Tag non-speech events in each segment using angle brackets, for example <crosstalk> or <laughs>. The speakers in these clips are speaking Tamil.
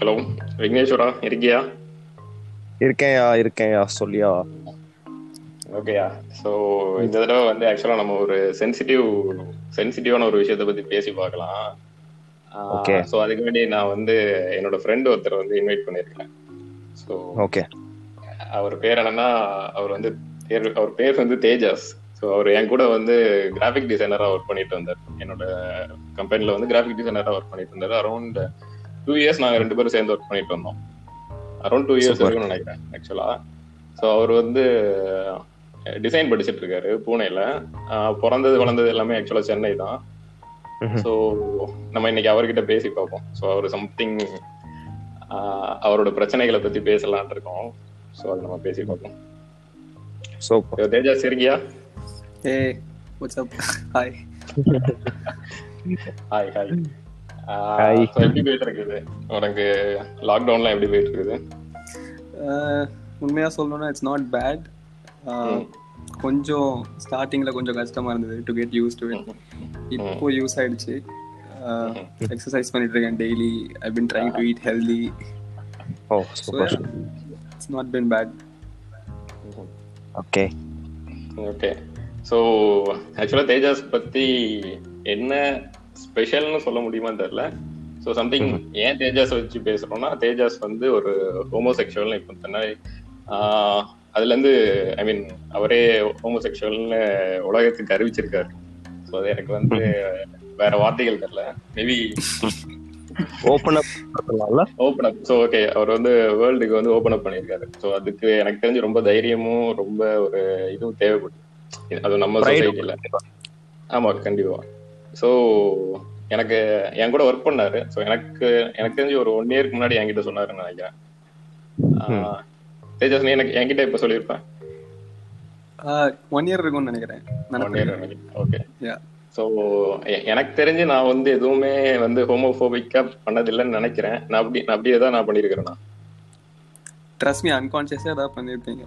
ஹலோ விக்னேஸ்வரா இருக்கியா? இருக்கேன்யா இருக்கேன்யா சொல்லியா. ஓகேயா. ஸோ இந்த தடவை வந்து ஆக்சுவலாக நம்ம ஒரு சென்சிட்டிவ் சென்சிட்டிவான ஒரு விஷயத்தை பத்தி பேசி பார்க்கலாம். Okay. ஸோ அதுக்கு வேண்டி நான் வந்து என்னோட ஃப்ரெண்ட் ஒருத்தர் வந்து இன்வைட் பண்ணியிருக்கேன் ஸோ ஓகே. அவர் பேர் என்னன்னா அவர் வந்து பேர் அவர் பேர் வந்து தேஜாஸ். ஸோ அவர் என் கூட வந்து கிராஃபிக் டிசைனராக ஒர்க் பண்ணிட்டு வந்தார். என்னோட கம்பெனியில் வந்து கிராஃபிக் டிசைனராக ஒர்க் பண்ணிட்டு வந்தார். அரௌண்ட் டூ இயர்ஸ் நாங்கள் ரெண்டு பேரும் சேர்ந்து ஒர்க் பண்ணிட்டு வந்தோம் அரௌண்ட் டூ இயர்ஸ். இருக்கும்னு நினைக்கிறேன் ஆக்சுவலாக ஸோ அவர் வந்து டிசைன் படிச்சிட்டு இருக்காரு பூனேல பிறந்தது வளர்ந்தது எல்லாமே ஆக்சுவலாக சென்னை தான். ஸோ நம்ம இன்னைக்கு அவர்கிட்ட பேசி பார்ப்போம் ஸோ அவர் சம்திங் அவரோட பிரச்சனைகளை பத்தி பேசலாம்னு இருக்கோம் ஸோ அது நம்ம பேசி பார்ப்போம் super what's up? Hi. Hi hi Hi. எப்படி போயிட்டு இருக்குது உனக்கு லாக்டவுன்லாம் எப்படி போயிட்டு இருக்குது Uh, உண்மையா சொல்லணும்னா இட்ஸ் நாட் பேட் கொஞ்சம் ஸ்டார்டிங்ல கொஞ்சம் கஷ்டமா இருந்தது to get use to it இப்போ யூஸ் ஆயிடுச்சு. எக்ஸசைஸ் பண்ணிட்டு இருக்கேன் daily I been trying to eat healthy oh so super it's not been bad okay okay so ஆக்சுவலாக தேஜாஸ் பத்தி என்ன ஸ்பெஷல்னு சொல்ல முடியுமான்னு தெரியல. ஸோ சம்திங் ஏன் தேஜாஸ் வச்சு பேசுறோம்னா தேஜாஸ் வந்து ஒரு ஹோமோசெக்சுவல்னு இப்போ தானே அதுல இருந்து ஐ மீன் அவரே ஹோமோசெக்சுவல்னு உலகத்துக்கு அறிவிச்சிருக்காரு. ஸோ அது எனக்கு வந்து வேற வார்த்தைகள் தெரியல. மேபி ஓப்பன் அப் பண்ணலாம்ல? ஓப்பன் அப் ஸோ ஓகே அவர் வந்து வேர்ல்டுக்கு வந்து ஓப்பன் அப் பண்ணியிருக்காரு. ஸோ அதுக்கு எனக்கு தெரிஞ்சு ரொம்ப தைரியமும் ரொம்ப ஒரு இதுவும் தேவைப்படுது அது நம்ம. சொசைட்டில ஆமா கண்டிப்பா. ஸோ எனக்கு என் கூட ஒர்க் பண்ணாரு. ஸோ எனக்கு எனக்கு தெரிஞ்சு ஒரு ஒன் இயருக்கு முன்னாடி என்கிட்ட சொன்னாருன்னு நினைக்கிறேன். ஆஹ், தேஜஸ் நீ எனக்கு என்கிட்ட இப்ப சொல்லியிருப்பேன் ஒன் இயர் இருக்கும்னு நினைக்கிறேன். One year okay Yeah. So எனக்கு தெரிஞ்சு நான் வந்து எதுவுமே வந்து ஹோமோபோபிக்கா பண்ணதில்லைன்னு நினைக்கிறேன். நான் அப்படி நான் அப்படியே தான் நான் பண்ணியிருக்கிறேன் நான். ட்ரஸ்ட் மீ அன்கான்சியஸாக ஏதாவது பண்ணியிருப்பீங்க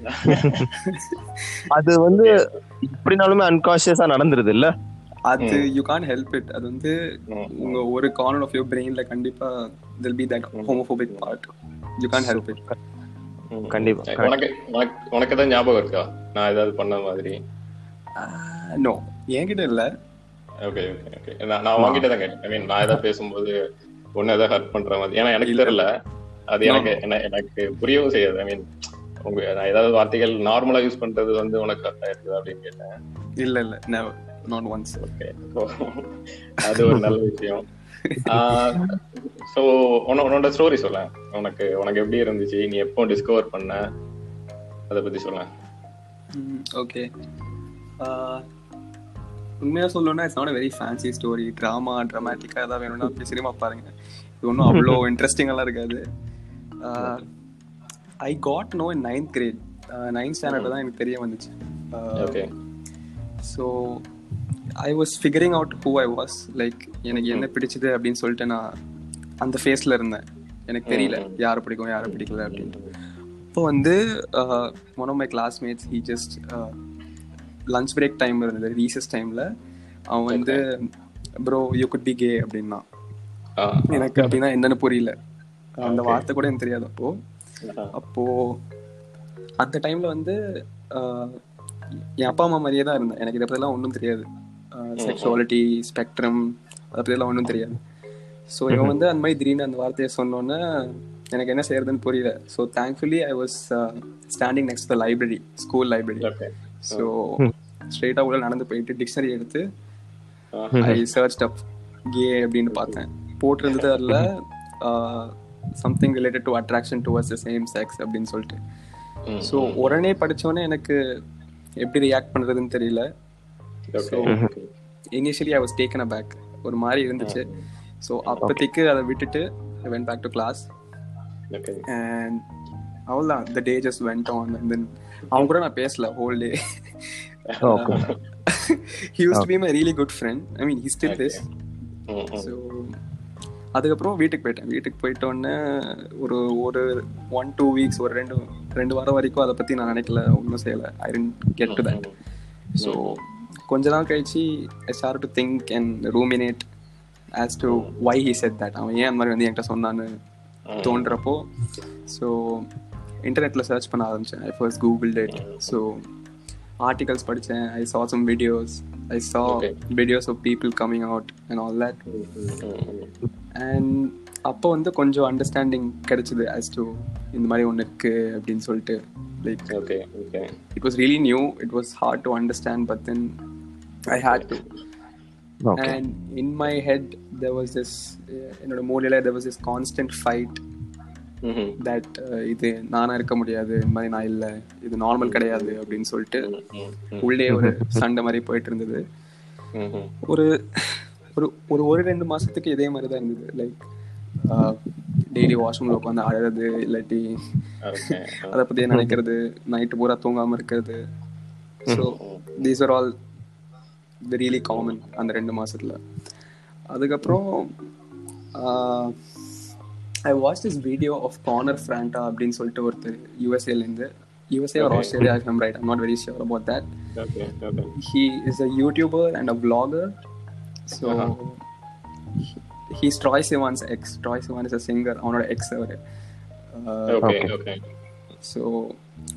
<laughs> அது வந்து இப்படினாலுமே அன்கான்சியஸா நடந்துருது இல்ல? அது யூ கான் ஹெல்ப் இட் அது வந்து. உங்க ஒரு கார்னர் ஆஃப் யுவர் பிரெயின்ல கண்டிப்பா still be that homophobic part you can help it. கண்டிப்பா. உனக்கு உனக்கு ஏதாவது ஞாபகம் இருக்கா? நான் ஏதாவது பண்ண மாதிரி. நோ என்கிட்ட இல்ல. ஓகே ஓகே ஓகே நான் நான் உங்ககிட்ட தான் கேட்டேன். ஐ மீன் நான் ஏதாவது பேசும்போது ஒன்னு ஏதாவது ஹர்ட் பண்ற மாதிரி. ஏன்னா எனக்கு தெரியல. அது எனக்கு என்ன- எனக்கு புரியவும் செய்யாது. ஐ மீன் உங்க நான் ஏதாவது வார்த்தைகள் நார்மலா யூஸ் பண்றது வந்து உனக்கு கரெக்டா இருக்குது அப்படின்னு கேட்டேன். இல்ல இல்ல. நாட் ஒன்ஸ் ஓகே அது ஒரு நல்ல விஷயம். <laughs> ஸோ உன்னோட ஸ்டோரி சொல்ல உனக்கு உனக்கு எப்படி இருந்துச்சு? நீ எப்போ டிஸ்கவர் பண்ண? அதை பத்தி சொல்ல ஓகே உண்மையா சொல்லணும்னா it's not very fancy story drama ட்ராமாட்டிக்கா ஏதாவது வேணும்னா போய் சினிமா பாருங்க. இது ஒன்றும் அவ்வளோ இன்ட்ரெஸ்டிங்கெல்லாம் <laughs> இருக்காது. I got know in ninth grade ninth standard தான் எனக்கு தெரிய வந்துச்சு. Okay so I was figuring out who I was like எனக்கு என்ன பிடிச்சது அப்படின்னு சொல்லிட்டு நான் அந்த ஃபேஸில் இருந்தேன். எனக்கு தெரியல. யாரை பிடிக்கும் யாரை பிடிக்கல அப்படின்ட்டு. அப்போ வந்து one of my classmates he just lunch break time இருந்தது ரீசஸ் டைமில் அவன் வந்து bro you could be gay அப்படின்னா எனக்கு அப்படின்னா என்னன்னு புரியல. அந்த வார்த்தை கூட எனக்கு தெரியாது அப்போ. அப்போ அந்த டைம்ல வந்து ஆஹ், என் அப்பா அம்மா மாதிரியே தான் இருந்தேன். எனக்கு இதை பற்றிலாம் ஒன்றும் தெரியாது. செக்ஷுவாலிட்டி ஸ்பெக்ட்ரம் அதை பற்றிலாம் ஒன்றும் தெரியாது. ஸோ இவன் வந்து அந்த மாதிரி திடீர்னு அந்த வார்த்தையை சொன்னோன்னே எனக்கு என்ன செய்யறதுன்னு புரியல. So thankfully I was standing next the library school library so ஸ்ட்ரெயிட்டாக உள்ள நடந்து போயிட்டு டிக்ஷனரி எடுத்து ஐ சர்ச் அப் கே அப்படின்னு பார்த்தேன். போட்டிருந்தது அதில் something related to attraction towards the same sex அப்படின்னு சொல்லிட்டு. ஸோ உடனே படிச்சோடனே எனக்கு எப்படி ரியாக்ட் பண்றதுன்னு தெரியல. Initially I was taken aback ஒரு மாதிரி இருந்துச்சு. ஸோ அப்போதைக்கு அதை விட்டுட்டு went back to class and அவ்வளோதான் the day just went on and then அவன் கூட நான் பேசல whole day he use to be my really good friend I mean he still this so அதுக்கப்புறம் வீட்டுக்கு போயிட்டேன். வீட்டுக்கு போயிட்ட உடனே ஒரு ஒரு ஒன் டூ வீக்ஸ் ஒரு ரெண்டு ரெண்டு வாரம் வரைக்கும் அதை பற்றி நான் நினைக்கல. ஒன்றும் செய்யலை. I didn't get to that so கொஞ்ச நாள் கழிச்சு I start to think and ruminate as to why he said that அவன் ஏன் அந்த மாதிரி வந்து என்கிட்ட சொன்னான்னு தோன்றப்போ ஸோ இன்டர்நெட்டில் சர்ச் பண்ண ஆரம்பித்தேன் I first Google that so articles படித்தேன் I saw some videos I saw Okay. Videos of people coming out and all that and அப்போ வந்து கொஞ்சம் அண்டர்ஸ்டாண்டிங் கிடைச்சிது ஆஸ் டு இந்த மாதிரி ஒன்று இருக்கு அப்படின்னு சொல்லிட்டு like okay okay it was really new. It was hard to understand but then i had to. Okay and in my head there was this uh, என்னோட மூலையில there was this constant fight that uh, இது நானா இருக்க முடியாது இந்த மாதிரி நான் இல்ல இது நார்மல் கிடையாது அப்படின்னு சொல்லிட்டு உள்ளே ஒரு சண்டை மாதிரி போயிட்டு இருந்தது. ஒரு ஒரு ஒரு ஒரு ரெண்டு மாசத்துக்கு இதே மாதிரி தான் இருந்தது. லைக் டெய்லி வாஷ்ரூம்ல உட்காந்து அழறது இல்லாட்டி அதை பத்தி நினைக்கிறது நைட்டு பூரா தூங்காம இருக்கிறது. So these are all really common அந்த ரெண்டு மாசத்துல. அதுக்கப்புறம் I watch this video of Conor Franta அப்படின்னு சொல்லிட்டு ஒருத்தர் யூஎஸ்ஏல இருந்து. USA or Australia I'm right I'm not very sure about that okay okay he is a YouTuber and a vlogger. So he- he's Troy Sivan's ex. Troy Sivan is a singer. அவனோட எக்ஸ் அவரு. ஓகே ஓகே ஸோ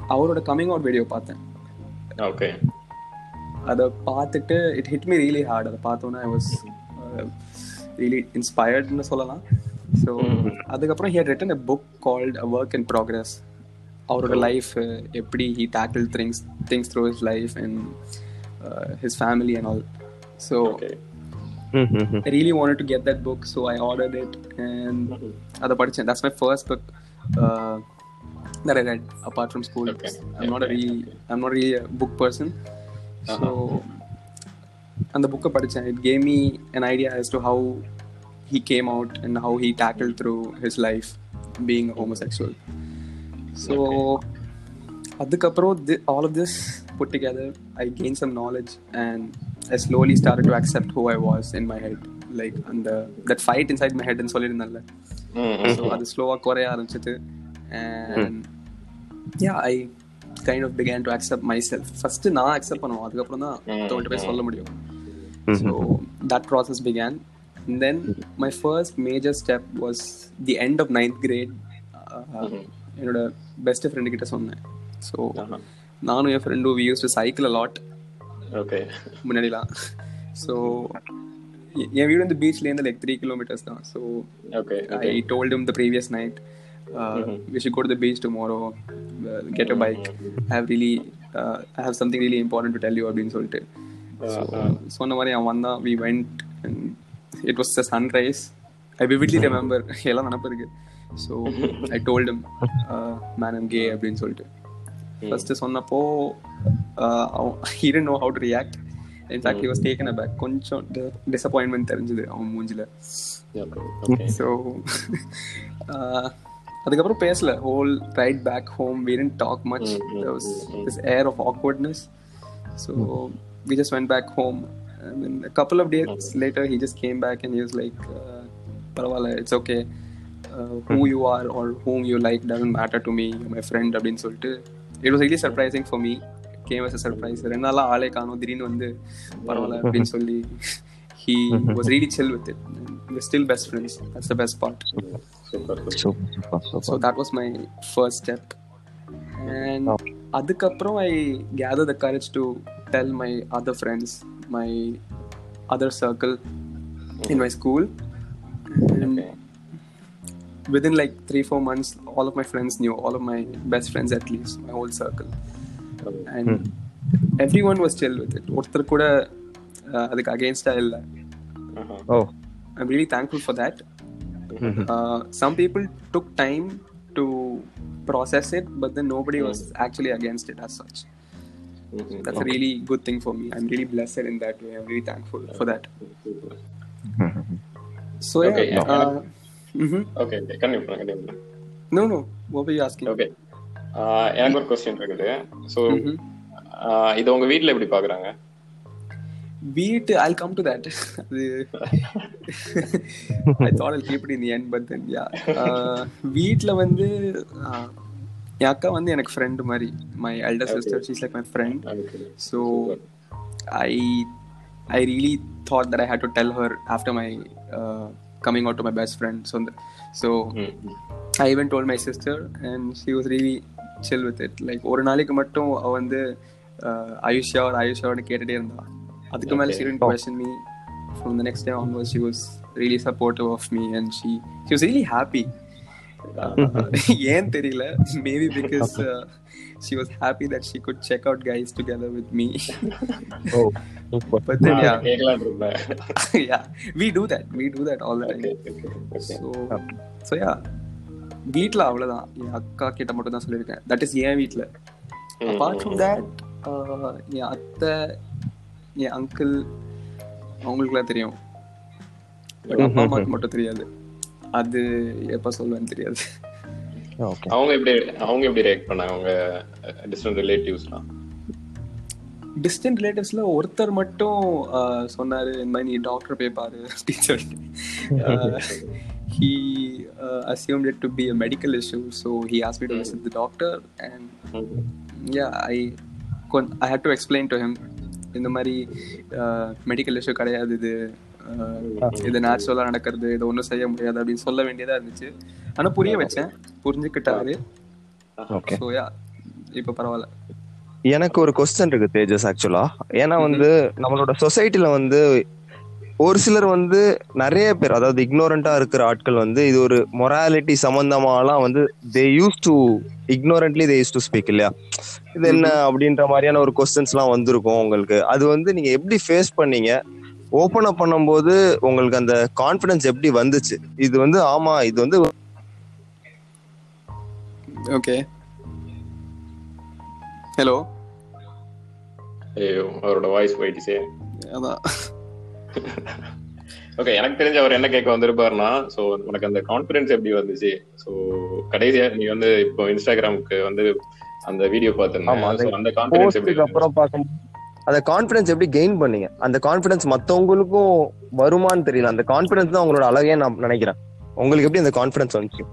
அவரோட கம்மிங் அவுட் வீடியோ பார்த்தேன். ஓகே அதை பார்த்துட்டு it hit me really hard அதை பார்த்தோன்னே ஐ வாஸ் ரியலி இன்ஸ்பயர்ட்னு சொல்லலாம். ஸோ அதுக்கப்புறம் he had written a book called a work in progress அவரோட லைஃப் எப்படி he tackle things things through his life and his family and all so okay I really wanted to get that book, so I ordered it, and other படிச்சேன். That's my first book uh, that I read apart from school. Okay. I'm not a really, I'm not really a book person, so அந்த புக்கை. It gave me an idea as to how he came out and how he tackled through his life being a homosexual. So அதுக்கப்புறம் thi- all of this put together, I gained some knowledge and I slowly started to accept who I was in my head. Like அந்த that fight inside my head ன்னு சொல்லியிருந்தேன்ல ஸோ அது ஸ்லோவாக குறைய ஆரம்பிச்சது and yeah I kind of began to accept myself first நான் அக்செப்ட் பண்ணுவோம் அதுக்கப்புறம் தான் தோல்ட்டு போய் சொல்ல முடியும். So that process began then my first major step was the end of ninth grade என்னோட பெஸ்ட் ஃப்ரெண்டு கிட்ட சொன்னேன். ஸோ நானும் என் ஃப்ரெண்டும் we use to cycle lot okay முன்னாடிலாம். ஸோ என் வீடு வந்து பீச்லேருந்து லைக் த்ரீ கிலோமீட்டர்ஸ் தான். So okay I told him the previous night, uh, we should go to the beach tomorrow, uh, get a bike. I have really, uh, I have something really important to tell you அப்படின்னு சொல்லிட்டு ஸோ சொன்ன மாதிரி அவன் வந்தான் we went and it was the sunrise I vividly remember <laughs> எல்லாம் நினப்பு இருக்கு so I told him man I'm gay அப்படின்னு சொல்லிட்டு ஃபர்ஸ்ட் சொன்னப்போ he didn't know how to react in fact he was taken aback கொஞ்சம் டிசப்பாயின்மெண்ட் தெரிஞ்சது அவன் மூஞ்சில ஓகே ஸோ <laughs> அதுக்கப்புறம் பேசல whole ride back home we didn't talk much there was this air of awkwardness so we just went back home and then a couple of days later he just came back and he was like uh, பரவாயில்ல it's okay uh, who you are or whom you like doesn't matter to me you're my friend அப்படின்னு சொல்லிட்டு it was really surprising for me it came as a surprise ரெண்டு நாளா ஆளே காணோம் திடீர்னு வந்து பரவாயில்ல அப்படின்னு சொல்லி he was really chill with it and we're still best friends that's the best part super super super so super that was my first step and அதுக்கப்புறம் I gathered the courage to tell my other friends my other circle in my school within like three four months all of my friends knew all of my best friends at least my whole circle and everyone was chill with it ஒருத்தர் கூட uh, அதுக்கு அகேன்ஸ்டா இல்லை oh I'm really thankful for that. Uh, some people took time to process it, but then nobody was actually against it as such. That's a really good thing for me. I'm really blessed in that way. I'm really thankful for that. So yeah. Okay, yeah. uh, mhm. Okay continue பண்ணுங்க continue No, no. What were you asking? Okay எனக்கு ஒரு கொஸ்டின் இருக்குது ஸோ Mhm. இது உங்க வீட்ல எப்படி பாக்குறாங்க I'll come to that. I thought I'll keep it in the end, but then yeah. Uh, வீட்ல வந்து uh, என் அக்கா வந்து எனக்கு ஃப்ரெண்ட் மாதிரி my elder sister she's like my friend so I I really thought that I had to tell her after my uh, coming out to my best friend. So, so I even told my sister, and she was really chill with it. Like ஒரு நாளைக்கு மட்டும் அவ வந்து ஆயுஷா ஒரு ஆயுஷான்னு கேட்டுட்டே இருந்தா அதுக்கு மேல she didn't question me from the next day onwards she was really supportive of me and she she was really happy <laughs> ஏன் தெரியல maybe because she was happy that she could check out guys together with me oh super but then yeah கேட்கலான் இருந்தேன் <laughs> yeah we do that we do that all the time so so yeah வீட்ல அவ்வளவுதான் என் அக்கா கிட்ட மட்டும் தான் சொல்லியிருக்கேன் தட் இஸ் என் வீட்ல அப்பார்ட் ஃப்ரம் தட் என் அத்தை என் அங்கிள் அவங்களுக்குலாம் தெரியும். But அப்பா அம்மாக்கு மட்டும் தெரியாது. அது எப்ப சொல்லுவேன்னு தெரியாது. ஓகே அவங்க எப்படி அவங்க எப்படி ரியாக்ட் பண்ணாங்க? அவங்க டிஸ்டன்ட் ரிலேட்டிவ்ஸ்லாம் டிஸ்டன்ட் ரிலேட்டிவ்ஸ்ல ஒருத்தர் மட்டும் ஆஹ், சொன்னாரு இந்த மாதிரி நீ டாக்டர் போய் பாரு அப்படின்னு சொல்லிட்டு. He assumed it to be a medical issue so he as me. To visit the doctor and yeah I I had to explain to him இந்த மாதிரி மெடிக்கல் இஷ்யூ கிடையாது இது. இது நேச்சுரலாக நடக்கிறது இது ஒன்றும் செய்ய முடியாது அப்படின்னு சொல்ல வேண்டியதா இருந்துச்சு. ஆனா புரிய வச்சேன். புரிஞ்சுக்கிட்டாரு. ஸோ யா இப்போ பரவாயில்ல. எனக்கு ஒரு கொஸ்டின் இருக்கு தேஜஸ் ஆக்சுவலா ஏன்னா வந்து நம்மளோட சொசைட்டில வந்து ஒரு சிலர் வந்து நிறைய பேர் அதாவது இக்னோரண்டா இருக்கிற ஆட்கள் வந்து இது ஒரு மொராலிட்டி சம்பந்தமாலாம் வந்து they use to ignorantly they use to speak இல்லையா? இது என்ன அப்படின்ற மாதிரியான ஒரு கொஸ்டின்ஸ் எல்லாம் வந்திருக்கும் உங்களுக்கு. அது வந்து நீங்க எப்படி ஃபேஸ் பண்ணீங்க? ஓபன் அப் பண்ணும்போது உங்களுக்கு அந்த கான்ஃபிடன்ஸ் எப்படி வந்துச்சு? இது வந்து ஆமா இது வந்து ஓகே ஹலோ ஐயோ அவரோட வாய்ஸ் போயிடுச்சு. அதான். ஓகே எனக்கு தெரிஞ்ச அவர் என்ன கேட்க வந்திருப்பாருன்னா சோ உனக்கு அந்த கான்பிடன்ஸ் எப்படி வந்துச்சு? சோ கடைசியா நீ வந்து இப்போ இன்ஸ்டாகிராமுக்கு வந்து அந்த வீடியோ ஆமா, பார்த்திருந்தேன் அந்த கான்பிடன்ஸ் எப்படி அப்புறம் பார்க்கும் அந்த கான்ஃபிடன்ஸ் எப்படி கெயின் பண்ணீங்க? அந்த கான்ஃபிடன்ஸ் மத்தவங்களுக்கும் வருமான்னு தெரியல. அந்த கான்ஃபிடன்ஸ் தான் உங்களோட அழகே நான் நினைக்கிறேன். உங்களுக்கு எப்படி அந்த கான்ஃபிடன்ஸ் வந்துச்சு.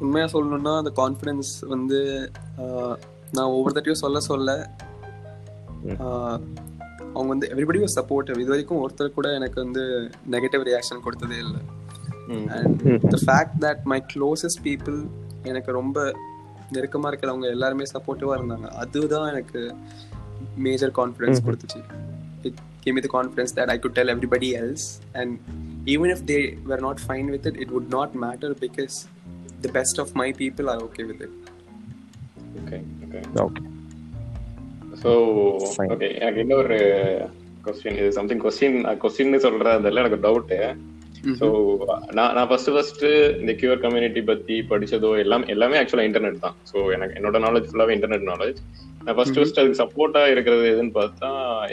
உண்மையா சொல்லணும்னா அந்த கான்ஃபிடன்ஸ் வந்து ஆஹ், நான் ஒவ்வொரு தட்டியும் சொல்ல சொல்ல ஆஹ், அவங்க வந்து எவ்ரிபடி வாஸ் சப்போர்ட்டிவ் இது வரைக்கும் ஒருத்தர் கூட எனக்கு வந்து நெகட்டிவ் ரியாக்ஷன் கொடுத்ததே இல்லை. And the fact that my closest people எனக்கு ரொம்ப நெருக்கமா இருக்கிறவங்க எல்லாருமே சப்போர்ட்டிவா இருந்தாங்க. அதுதான் எனக்கு மேஜர் கான்ஃபிடன்ஸ் கொடுத்துச்சு. It came with confidence that I could tell everybody else and even if they were not fine with it it would not matter because the best of my people are okay with it okay okay okay so. Okay எனக்கு இன்னொரு கொஸ்டின் இது சம்திங் கொஸ்டின் கொஸ்டின் சொல்றதுல எனக்கு டவுட்டு ஸோ நான் நான் ஃபர்ஸ்ட் ஃபர்ஸ்ட் இந்த கியூஆர் கம்யூனிட்டி பத்தி படிச்சதோ எல்லாம் எல்லாமே ஆக்சுவலா இன்டர்நெட் தான். ஸோ எனக்கு என்னோட நாலேஜ் ஃபுல்லாவே இன்டர்நெட் நாலேஜ் நான் ஃபர்ஸ்ட் ஃபர்ஸ்ட் அதுக்கு சப்போர்ட்டா இருக்கிறது எதுன்னு பார்த்தா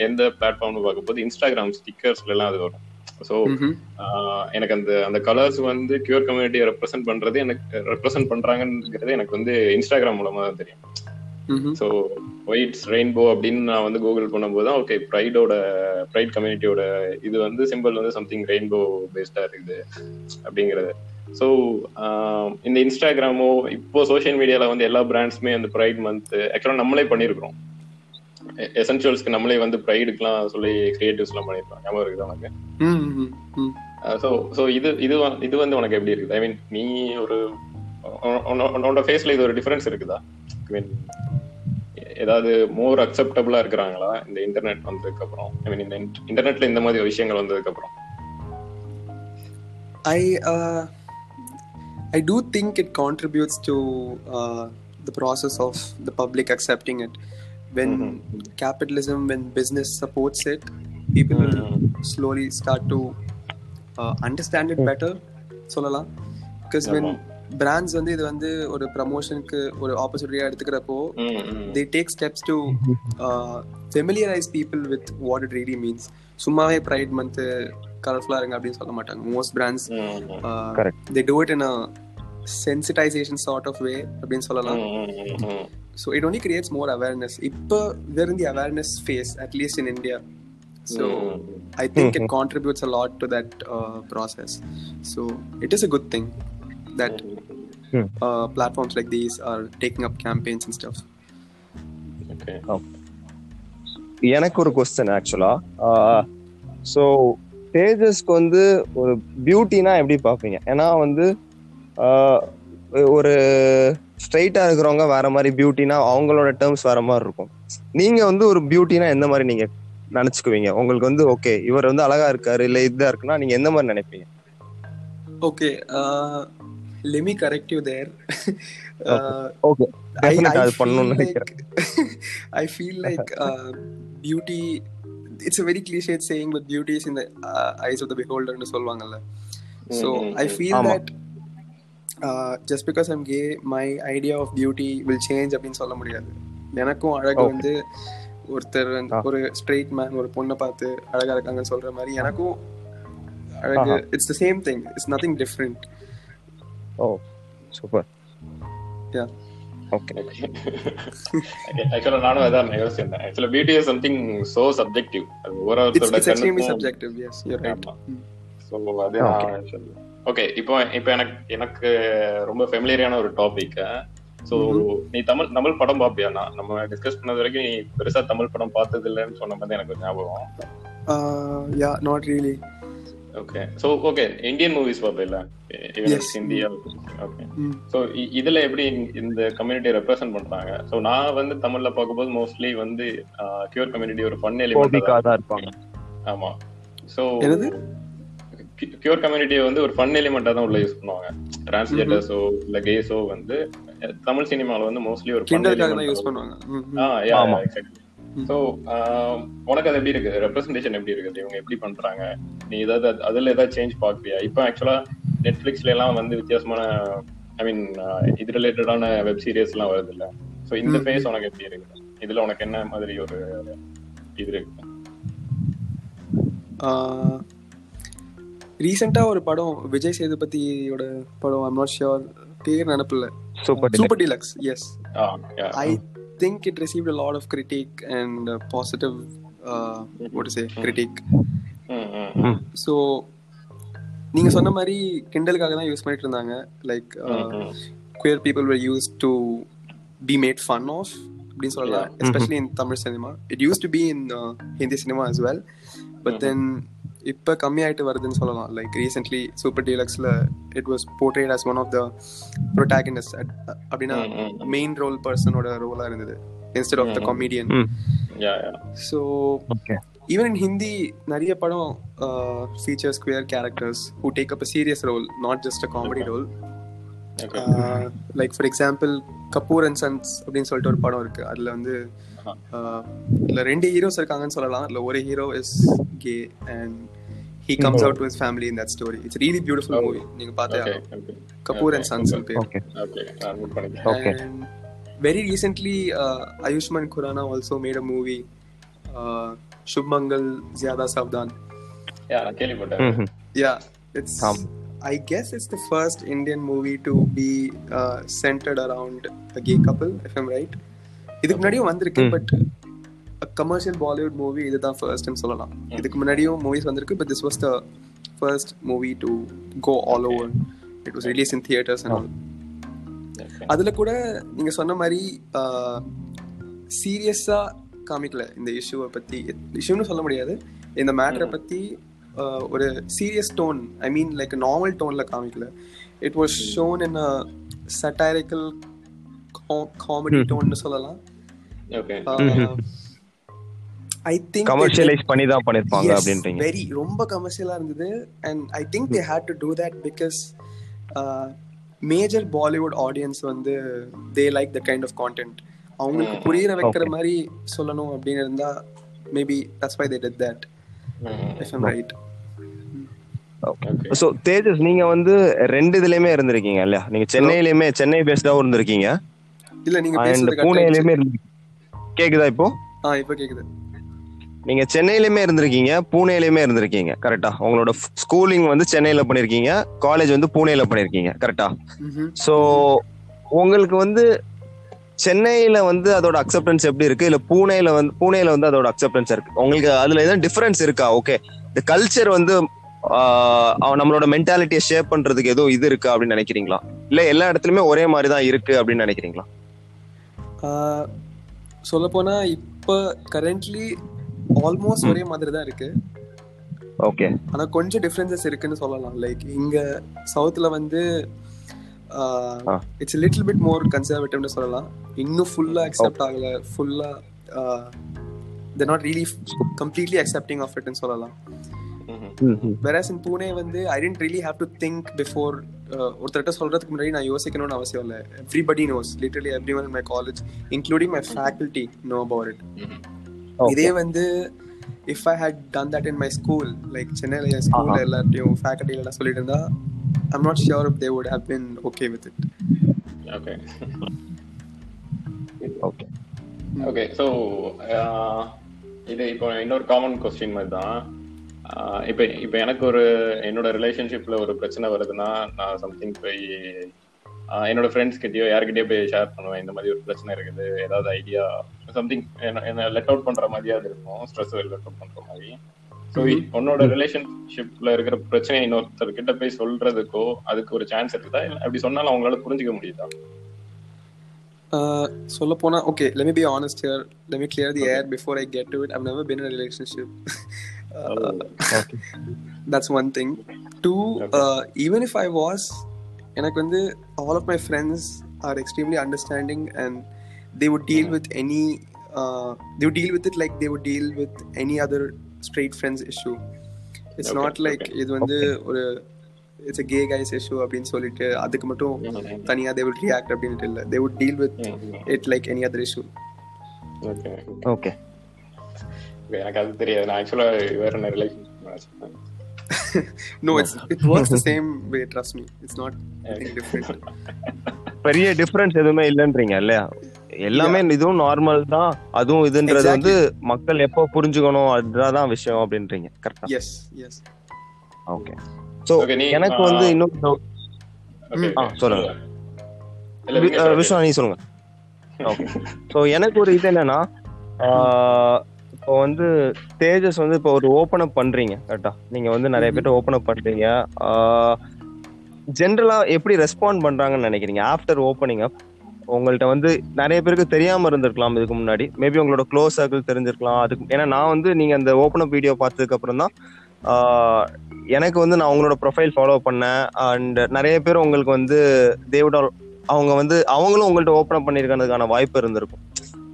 எந்த பிளாட்ஃபார்ம்னு பார்க்கும்போது இன்ஸ்டாகிராம் ஸ்டிக்கர்ஸ்ல எல்லாம் அது வரும். ஸோ எனக்கு அந்த அந்த கலர்ஸ் வந்து கியூஆர் கம்யூனிட்டியை ரெப்ரசென்ட் பண்றது எனக்கு ரெப்ரசென்ட் பண்றாங்கன்றது எனக்கு வந்து இன்ஸ்டாகிராம் மூலமா தான் தெரியும். ஸோ ஒயிட்ஸ் ரெயின்போ அப்படின்னு நான் வந்து கூகுள் பண்ணும்போது தான் ஓகே ப்ரைடோட ப்ரைட் கம்யூனிட்டியோட இது வந்து சிம்பிள் வந்து சம்திங் ரெயின்போ பேஸ்டா இருக்குது அப்படிங்கிறது. ஸோ இந்த இன்ஸ்டாகிராமோ இப்போ சோஷியல் மீடியால வந்து எல்லா பிராண்ட்ஸுமே அந்த ப்ரைட் மந்த் ஆக்சுவலாக நம்மளே பண்ணியிருக்கிறோம் எசென்ஷியல்ஸ்க்கு நம்மளே வந்து ப்ரைடுக்குலாம் சொல்லி கிரியேட்டிவ்ஸ் எல்லாம் பண்ணியிருக்கோம் ஞாபகம் இருக்குது உனக்கு? ஸோ ஸோ இது இது வ- இது வந்து உனக்கு எப்படி இருக்குது? ஐ மீன் நீ ஒரு உன- உன- உன்னோட ஃபேஸ்ல இது ஒரு டிஃபரன்ஸ் இருக்குதா? ஐ மீன் ஏதாவது மோர் அக்செப்டபிளா இருக்கிறாங்களா இந்த இன்டர்நெட் வந்ததுக்கு அப்புறம் ஐ மீன் இந்த இன்டர்நெட்ல இந்த மாதிரி விஷயங்கள் வந்ததுக்கு அப்புறம் I uh, I do think it contributes to uh, the process of the public accepting it. When capitalism, when business supports it, people will slowly start to uh, understand it better. சொல்லலாம் because when brands வந்து இது வந்து ஒரு ப்ரமோஷனுக்கு ஒரு ஆப்பர்ச்சுனிட்டியா எடுத்துக்கிறப்போ ம், ம். they take steps to <laughs> uh, familiarize people with what it really means. சும்மாவே ப்ரைட் மந்த் கலர்ஃபுல்லா இருங்க அப்படின்னு சொல்ல மாட்டாங்க. Most brands. They do it in a sensitisation sort of way அப்படின்னு சொல்லலாம். So it only creates more awareness இப்போ where the awareness phase at least in India so I think it contributes a lot to that process so it is a good thing that Hmm. platforms like these are taking up campaigns and stuff Okay. Oh. எனக்கு ஒரு கொஸ்டின் ஆக்சுவலா ஸோ தேஜஸ்க்கு வந்து ஒரு பியூட்டினா எப்படி பார்ப்பீங்க ஏன்னா வந்து ஆஹ், ஒரு ஸ்ட்ரைட்டா இருக்கிறவங்க வேற மாதிரி பியூட்டினா அவங்களோட டேர்ம்ஸ் வேற மாதிரி இருக்கும் நீங்க வந்து ஒரு பியூட்டினா எந்த மாதிரி நீங்க நினைச்சுக்குவீங்க உங்களுக்கு வந்து ஓகே இவர் வந்து அழகா இருக்காரு இல்ல இதா இருக்குன்னா நீங்க எந்த மாதிரி நினைப்பீங்க okay let me correct you there uh, okay I feel பண்ணணும்னு like நினைக்கிறேன் I feel like uh, beauty. It's a very cliched saying, but beauty is in the uh, eyes of the beholder. So Mhm. I feel ஆமா. that uh, just because I'm gay, my idea of beauty will change அப்படின்னு சொல்ல முடியாது. எனக்கும் அழகு. வந்து ஒருத்தர். ஒரு ஸ்ட்ரெயிட் மேன் ஒரு பொண்ணை பார்த்து அழகா இருக்காங்கன்னு சொல்ற மாதிரி எனக்கும் அழகு. It's the same thing it's nothing different oh super yeah okay ஆக்சுவலா நானும் அதான் யோசிச்சிருந்தேன். ஆக்சுவலா beauty is something so subjective அது ஒரு ஒருத்தரோட கண்ணுக்கும் subjective yes you're right. So அது ஓகே இப்போ இப்போ எனக்கு எனக்கு ரொம்ப ஃபெமிலியரான ஒரு டாபிக் ஸோ நீ தமிழ் தமிழ் படம் பாப்பியா? நான் நம்ம டிஸ்கஸ் பண்ணது வரைக்கும் நீ பெருசா தமிழ் படம் பார்த்தது இல்லைன்னு சொன்ன மாதிரி எனக்கு ஒரு ஞாபகம் ya not really okay so okay Indian movies பார்ப்பேல. ஹிந்தியா ஓகே ஸோ இதுல எப்படி இந்த கம்யூனிட்டி ரெப்ரசென்ட் பண்றாங்க? ஸோ நான் வந்து தமிழ்ல பார்க்கும்போது மோஸ்ட்லி வந்து கியூர் கம்யூனிட்டி ஒரு ஃபன் எலிமெண்ட் இருப்பாங்க. ஆமா. என்னது? கியூர் கம்யூனிட்டியை வந்து ஒரு ஃபன் எலிமெண்டா தான் உள்ள யூஸ் பண்ணுவாங்க. டிரான்ஸ்ஜெண்டர்ஸோ இல்ல கேஸோ வந்து தமிழ் சினிமால வந்து மோஸ்ட்லி ஒரு தான் element யூஸ் பண்ணுவாங்க. ம். ஆ யா ஆமா. எக்ஸாக்ட்லி ஸோ உனக்கு அது எப்படி இருக்கு? ரெப்ரஸன்டேஷன் எப்படி இருக்குது இவங்க எப்படி பண்றாங்க? நீ ஏதாவது அது- அதுல ஏதாவது சேஞ்ச் பாக்குறியா? இப்போ ஆக்சுவலா நெட்ஃபிளிக்ஸ்ல எல்லாம் வந்து வித்தியாசமான ஐ மீன் இது ரிலேட்டடான வெப் சீரிஸ் எல்லாம் வருது இல்ல? ஸோ இந்த. ஃபேஸ் உனக்கு எப்படி இருக்கு? இதுல உனக்கு என்ன மாதிரி ஒரு இது இருக்கு? ரீசெண்டா ஒரு படம் விஜய் சேதுபதியோட படம் ஐம் நாட் ஷியோர் பேர் நினப்பில்ல. Super super deluxe yes ah yeah I think it received a lot of critique and uh, positive uh, what to say critique. ம் ம் ஸோ நீங்க சொன்ன மாதிரி கிண்டலுக்காக தான் யூஸ் பண்ணிட்டு இருந்தாங்க. Like hmm, hmm. Queer people were used to be made fun of அப்படின்னு சொல்லலாம். Especially in Tamil cinema it used to be in Hindi cinema as well. But then இப்போ கம்மியாயிட்டு வருதுன்னு சொல்லலாம். Like recently super டீலக்ஸ்ல it was portrayed as one of the protagonist அப்படின்னா. மெயின் ரோல் பர்சனோட ரோலா இருந்தது. Instead of the comedian so even in Hindi நிறைய படம் features queer characters who take up a serious role not just a comedy role like for example Kapoor and sons அப்படின்னு சொல்லிட்டு ஒரு படம் இருக்கு. அதுல வந்து uh, இதுல ரெண்டு ஹீரோஸ் இருக்காங்கன்னு சொல்லலாம் அதுல ஒரு hero is gay and he comes out to his family in that story it's really beautiful movie நீங்க பார்த்தே ஓகே ஆகணும். ஓகே கபூர் அண்ட் சன்ஸ் பேர் ஓகே ஓகே நான் நோட் பண்ணிக்கிறேன் Okay. And very recently, uh, Ayushman Khurrana also made a movie, uh, Shubmangal Zyada Savdan. Yeah நான் கேள்விப்பட்டேன் ம் Yeah, it's. Um. I guess it's the first Indian movie to be uh, centered around a gay couple, if I'm right. இதுக்கு முன்னாடியும் வந்திருக்கு. பட் கமர்ஷியல் பாலிவுட் மூவி இதுதான் ஃபர்ஸ்ட்னு சொல்லலாம். இதுக்கு முன்னாடியும் மூவிஸ் வந்திருக்கு but this was the first movie to go all over it was release in theatres and all. அதுல கூட நீங்க சொன்ன மாதிரி சீரியஸா காமிக்கல இந்த இஷ்யூவை பத்தி. இஷ்யூன்னு சொல்ல முடியாது. இந்த மேட்டரை பத்தி ஆஹ், ஒரு serious tone I mean like normal டோன்ல காமிக்கல. It was shown in satirical comedy டோன்னு சொல்லலாம். ஐ திங்க் கமர்ஷியலைஸ் பண்ணி தான் பண்ணிருப்பாங்க அப்படின்றீங்க. வெரி ரொம்ப கமர்ஷியலா இருந்தது. And I think they had to do that because major Bollywood audience வந்து they like the kind of content அவங்களுக்கு Mm. புரியுற வைக்கிற. மாதிரி சொல்லணும் அப்படின்னு இருந்தா maybe that's why they did that if I'm right so Tejas நீங்க வந்து ரெண்டு இதுலயுமே இருந்திருக்கீங்க இல்லையா? நீங்க சென்னையிலயுமே சென்னை பேஸ்டாவும் இருந்திருக்கீங்க. இல்ல நீங்க பூனேலயுமே. இருந்திருக்கீங்க. கேக்குதா இப்போ? ஆ இப்போ கேக்குது. நீங்க சென்னையிலயுமே இருந்திருக்கீங்க பூனேலயுமே இருந்திருக்கீங்க கரெக்டா உங்களோட ஸ்கூலிங் வந்து சென்னையில பண்ணிருக்கீங்க காலேஜ் வந்து பூனேல பண்ணிருக்கீங்க கரெக்டா. சோ உங்களுக்கு வந்து சென்னையில வந்து அதோட அக்செப்டன்ஸ் எப்படி இருக்கு? இல்ல பூனேல வந்து பூனேல வந்து அதோட அக்செப்டன்ஸ் இருக்கு? உங்களுக்கு அதுல எதுவும் டிஃபரன்ஸ் இருக்கா? ஓகே இந்த கல்ச்சர் வந்து நம்மளோட மென்டாலிட்டியை ஷேப் பண்றதுக்கு ஏதோ இது இருக்கா அப்படின்னு நினைக்கிறீங்களா? இல்ல எல்லா இடத்துலயுமே ஒரே மாதிரி தான் இருக்கு அப்படின்னு நினைக்கிறீங்களா? சொல்ல போனா இப்போ கரண்ட்லி ஆல்மோஸ்ட் ஒரே மாதிரி தான் இருக்கு. ஓகே ஆனா கொஞ்சம் டிஃப்ரென்சஸ் இருக்குன்னு சொல்லலாம். லைக் இங்க சவுத்ல வந்து. இட்ஸ் லிட்டில் பிட் மோர் கன்சர்வேட்டிவ்னு சொல்லலாம். இன்னும் ஃபுல்லா அக்செப்ட் ஆகல. ஃபுல்லா the not really completely accepting of இட்னு சொல்லலாம். வெராஸ் இன் பூனே வந்து I don't really have to think before ஒருத்தர்கிட்ட சொல்றதுக்கு முன்னாடி நான் யோசிக்கணும்னு அவசியம் இல்லை. Everybody knows literally every one my college including my faculty know about it இதே வந்து if I had done that in my school like சென்னையில் என் ஸ்கூல்ல எல்லார்ட்டையும் ஃபேக்கல்ட்டில எல்லாம் சொல்லிட்டு இருந்தா I'm not sure they would have been okay with it okay okay okay so இது இப்போ இன்னொரு காமன் கொஸ்டின் மாதிரி தான் இப்போ இப்போ எனக்கு ஒரு என்னோட ரிலேஷன்ஷிப்ல ஒரு பிரச்சனை வருதுன்னா நான் சம்திங் போய் என்னோட ஃப்ரெண்ட்ஸ் கிட்டயோ யார்கிட்டயோ போய் ஷேர் பண்ணுவேன். இந்த மாதிரி ஒரு பிரச்சனை இருக்குது. ஏதாவது ஐடியா சம்திங் என்ன லெட் அவுட் பண்ற மாதிரியாவது இருக்கும். ஸ்ட்ரெஸ் லெட் அவுட் பண்ற மாதிரி. ஸோ உன்னோட ரிலேஷன்ஷிப்ல இருக்கிற பிரச்சனையை இன்னொருத்தர் கிட்ட போய் சொல்றதுக்கோ அதுக்கு ஒரு சான்ஸ் இருக்குதா? இல்ல அப்படி சொன்னாலும் அவங்களால புரிஞ்சுக்க முடியுதா? சொல்ல போனா okay let me be honest here. Let me clear the air before i get to it. I've never been in a relationship uh, <laughs> that's one thing two uh, even if i was எனக்கு வந்து all of my friends are extremely understanding and they would deal with any uh, they would deal with it like they would deal with any other straight friends issue it's Okay, not like okay. இது வந்து ஒரு it's a gay guys issue அப்படின்னு சொல்லிட்டு அதுக்கு மட்டும் தனியா they would react அப்படின்ட்டு இல்ல they would deal with it like any other issue okay okay எனக்கு அது தெரியாது நான் ஆக்சுவலா வேற என்ன relationship no it's it works the same way trust me. It's not anything different. <laughs> பெரிய டிஃபரன்ஸ் எதுவுமே இல்லைன்றீங்க இல்லையா? எல்லாமே இதுவும் நார்மல் தான். அதுவும் இதுன்றது வந்து மக்கள் எப்போ புரிஞ்சுக்கணும் அதுதான் விஷயம் அப்படின்றீங்க கரெக்டா yes yes. Okay so Okay, நீ- எனக்கு வந்து doubt- ஆ, சொல்லுங்க. வி- விஸ்வா நீ சொல்லுங்க. <laughs> ஓகே ஸோ எனக்கு ஒரு இது என்னன்னா ஆஹ், இப்போ வந்து தேஜஸ் வந்து இப்போ ஒரு ஓப்பன் அப் பண்றீங்க கரெக்டா நீங்க வந்து நிறைய பேர்ட்ட ஓப்பன் அப் பண்றீங்க. ஜென்ரலா எப்படி ரெஸ்பாண்ட் பண்றாங்கன்னு நினைக்கிறீங்க ஆஃப்டர் ஓப்பனிங் அப் உங்கள்ட்ட வந்து நிறைய பேருக்கு தெரியாம இருந்திருக்கலாம் இதுக்கு முன்னாடி. மேபி உங்களோட க்ளோஸ் சர்க்கிள் தெரிஞ்சிருக்கலாம். அதுக்கு ஏன்னா நான் வந்து நீங்க அந்த ஓப்பன் அப் வீடியோ பார்த்ததுக்கு அப்புறம் தான் எனக்கு வந்து நான் உங்களோட ப்ரொஃபைல் ஃபாலோ பண்ணேன். அண்ட் நிறைய பேர் உங்களுக்கு வந்து தேவட அவங்க வந்து அவங்களும் உங்கள்ட்ட ஓப்பன் அப் பண்ணியிருக்கிறதுக்கான வாய்ப்பு இருந்திருக்கும்.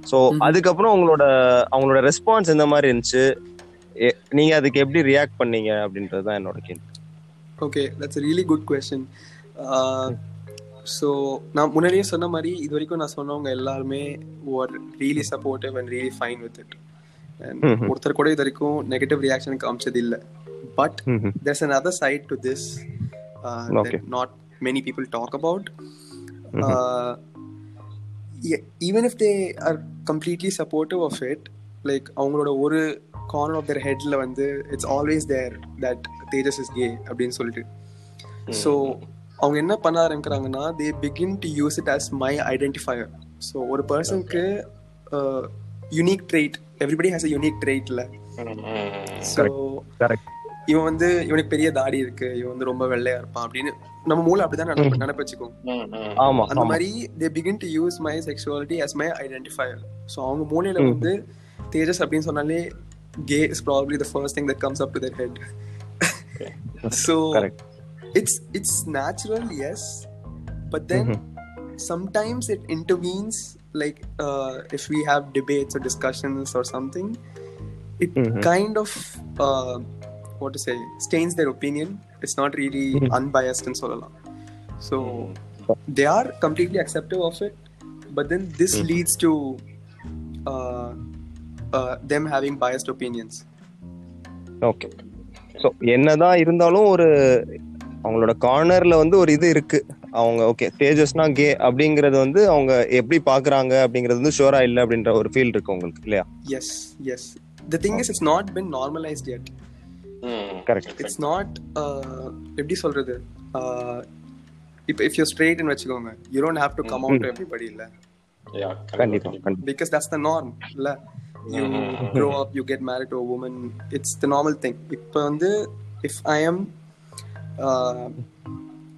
ஸோ. அதுக்கப்புறம் உங்களோட அவங்களோட ரெஸ்பான்ஸ் எந்த மாதிரி இருந்துச்சு நீங்க அதுக்கு எப்படி ரியாக்ட் பண்ணீங்க அப்படின்றது தான் என்னோட கேள்வி okay that's really good question so நான் முன்னாடியே சொன்ன மாதிரி இது வரைக்கும் நான் சொன்னவங்க எல்லாருமே are really supportive and really fine with it Mhm. ஒருத்தர் கூட இது வரைக்கும் நெகட்டிவ் ரியாக்ஷன் காமிச்சது இல்லை பட் ம்ஹும். there's another side to this uh, Okay. that not many even if they are completely supportive of it, like அவங்களோட ஒரு கார்னர் ஆஃப் their ஹெட்ல வந்து it's always there that Tejas is gay அப்படின்னு சொல்லிட்டு. ஸோ அவங்க என்ன பண்ண ஆரம்பிக்கிறாங்கன்னா they begin to use it as my identifier so ஒரு பர்சனுக்கு unique trait everybody has a unique ட்ரெயிட்ல so correct இவன் வந்து இவனுக்கு பெரிய தாடி இருக்கு. இவன் வந்து ரொம்ப வெள்ளையா இருப்பான் அப்படின்னு நம்ம மூளை அப்படிதான் நினைப்பு நினைப்பு வச்சுக்கோம். ஆமா அந்த ஆமா. மாதிரி they begin to use my sexuality as my identifier so அவங்க மூலையில வந்து தேஜஸ் அப்படின்னு சொன்னாலே gay is probably the first thing that comes up to their head so correct it's it's natural yes. But then sometimes it intervenes like uh, if we have debates or discussions or something it Mhm. kind of uh, what to say stains their opinion it's not really unbiased and so on so they are completely acceptive of it but then this leads to uh, uh, them having biased opinions okay so என்னதான் இருந்தாலும் ஒரு அவங்களோட கார்னர்ல வந்து ஒரு இது இருக்கு அவங்க ஓகே தேஜஸ்னா கே அப்படிங்கறது வந்து அவங்க எப்படி பாக்குறாங்க அப்படிங்கிறது வந்து ஷோரா இல்ல அப்படின்ற ஒரு ஃபீல் இருக்கு உங்களுக்கு இல்லையா yes yes the thing is it's not been normalized yet correct it's not எப்படி சொல்றது? இப்போ இஃப் யூ ஸ்ட்ரெயிட்னு வச்சுக்கோங்க you don't have to come out to everybody இல்ல. கண்டிப்பா கண்டிப்பா. பிகாஸ் தட்ஸ் த நார்ம் இல்ல? You grow up you get married to women it's the normal thing இப்போ வந்து if I am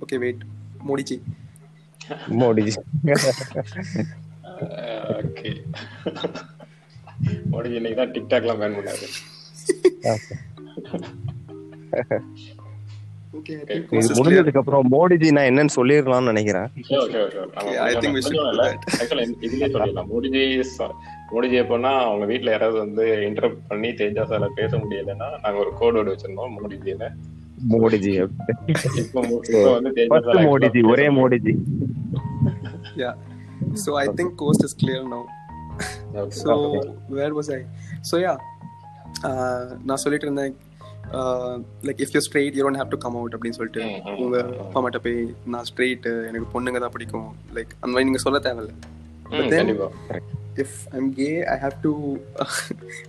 okay wait Modiji Modiji okay Modiji இன்னைக்கு தான் டிக்டாக்லாம் பேன் பண்ணாரு. இது. முடிஞ்சதுக்கு அப்புறம் மோடிஜி நான் என்னன்னு சொல்லிடலாம்னு நினைக்கிறேன். மோடிஜி ச- மோடிஜி அவங்க வீட்ல யாராவது வந்து இன்டரப்ட் பண்ணி தேஜாசால பேச முடியலன்னா நாங்க ஒரு கோட் வச்சிருந்தோம் மோடிஜின்னு. மோடிஜி. இப்போ மோ- இப்போ வந்து ஃபர்ஸ்ட் தேஜாசால மோடிஜி ஒரே Modiji. Okay. So where was I? So yeah, uh, நான் சொல்லிட்டு இருந்தேன் Like if you straight you don't have to come out அப்படின்னு சொல்லிட்டு ம், ம், உங்க அப்பா அம்மாட்ட போய் நான் ஸ்ட்ரெயிட் எனக்கு பொண்ணுங்க தான் பிடிக்கும் லைக் அந்த மாதிரி நீங்க சொல்ல தேவையில்ல ம், then- கண்டிப்பா if I'm gay, I have to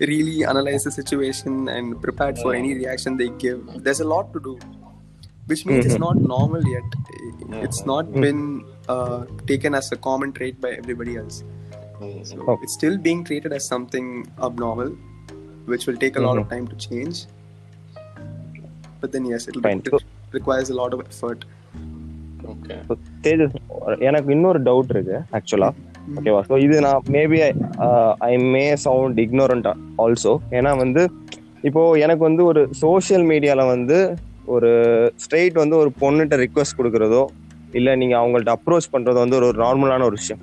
really analyze the situation and prepare for any reaction they give. There's a lot to do, which means it's not normal yet. It's not been uh, taken as a common trait by everybody else. ம், So Okay. it's still being treated as something abnormal, which will take a lot of time to change. But then yes, it'll Fine. be, it requires a lot of effort. okay. Tejas எனக்கு இன்னொரு டவுட் இருக்கு ஆக்சுவலா ஓகேவா ஸோ இது நான் maybe I may sound ignorant also ஏன்னா வந்து இப்போ எனக்கு வந்து ஒரு சோஷியல் மீடியால வந்து ஒரு ஸ்ட்ரெயிட் வந்து ஒரு பொண்ணுகிட்ட ரிக்வஸ்ட் கொடுக்கறதோ இல்ல நீங்க அவங்கள்ட்ட அப்ரோச் பண்றதோ வந்து ஒரு நார்மலான ஒரு விஷயம்.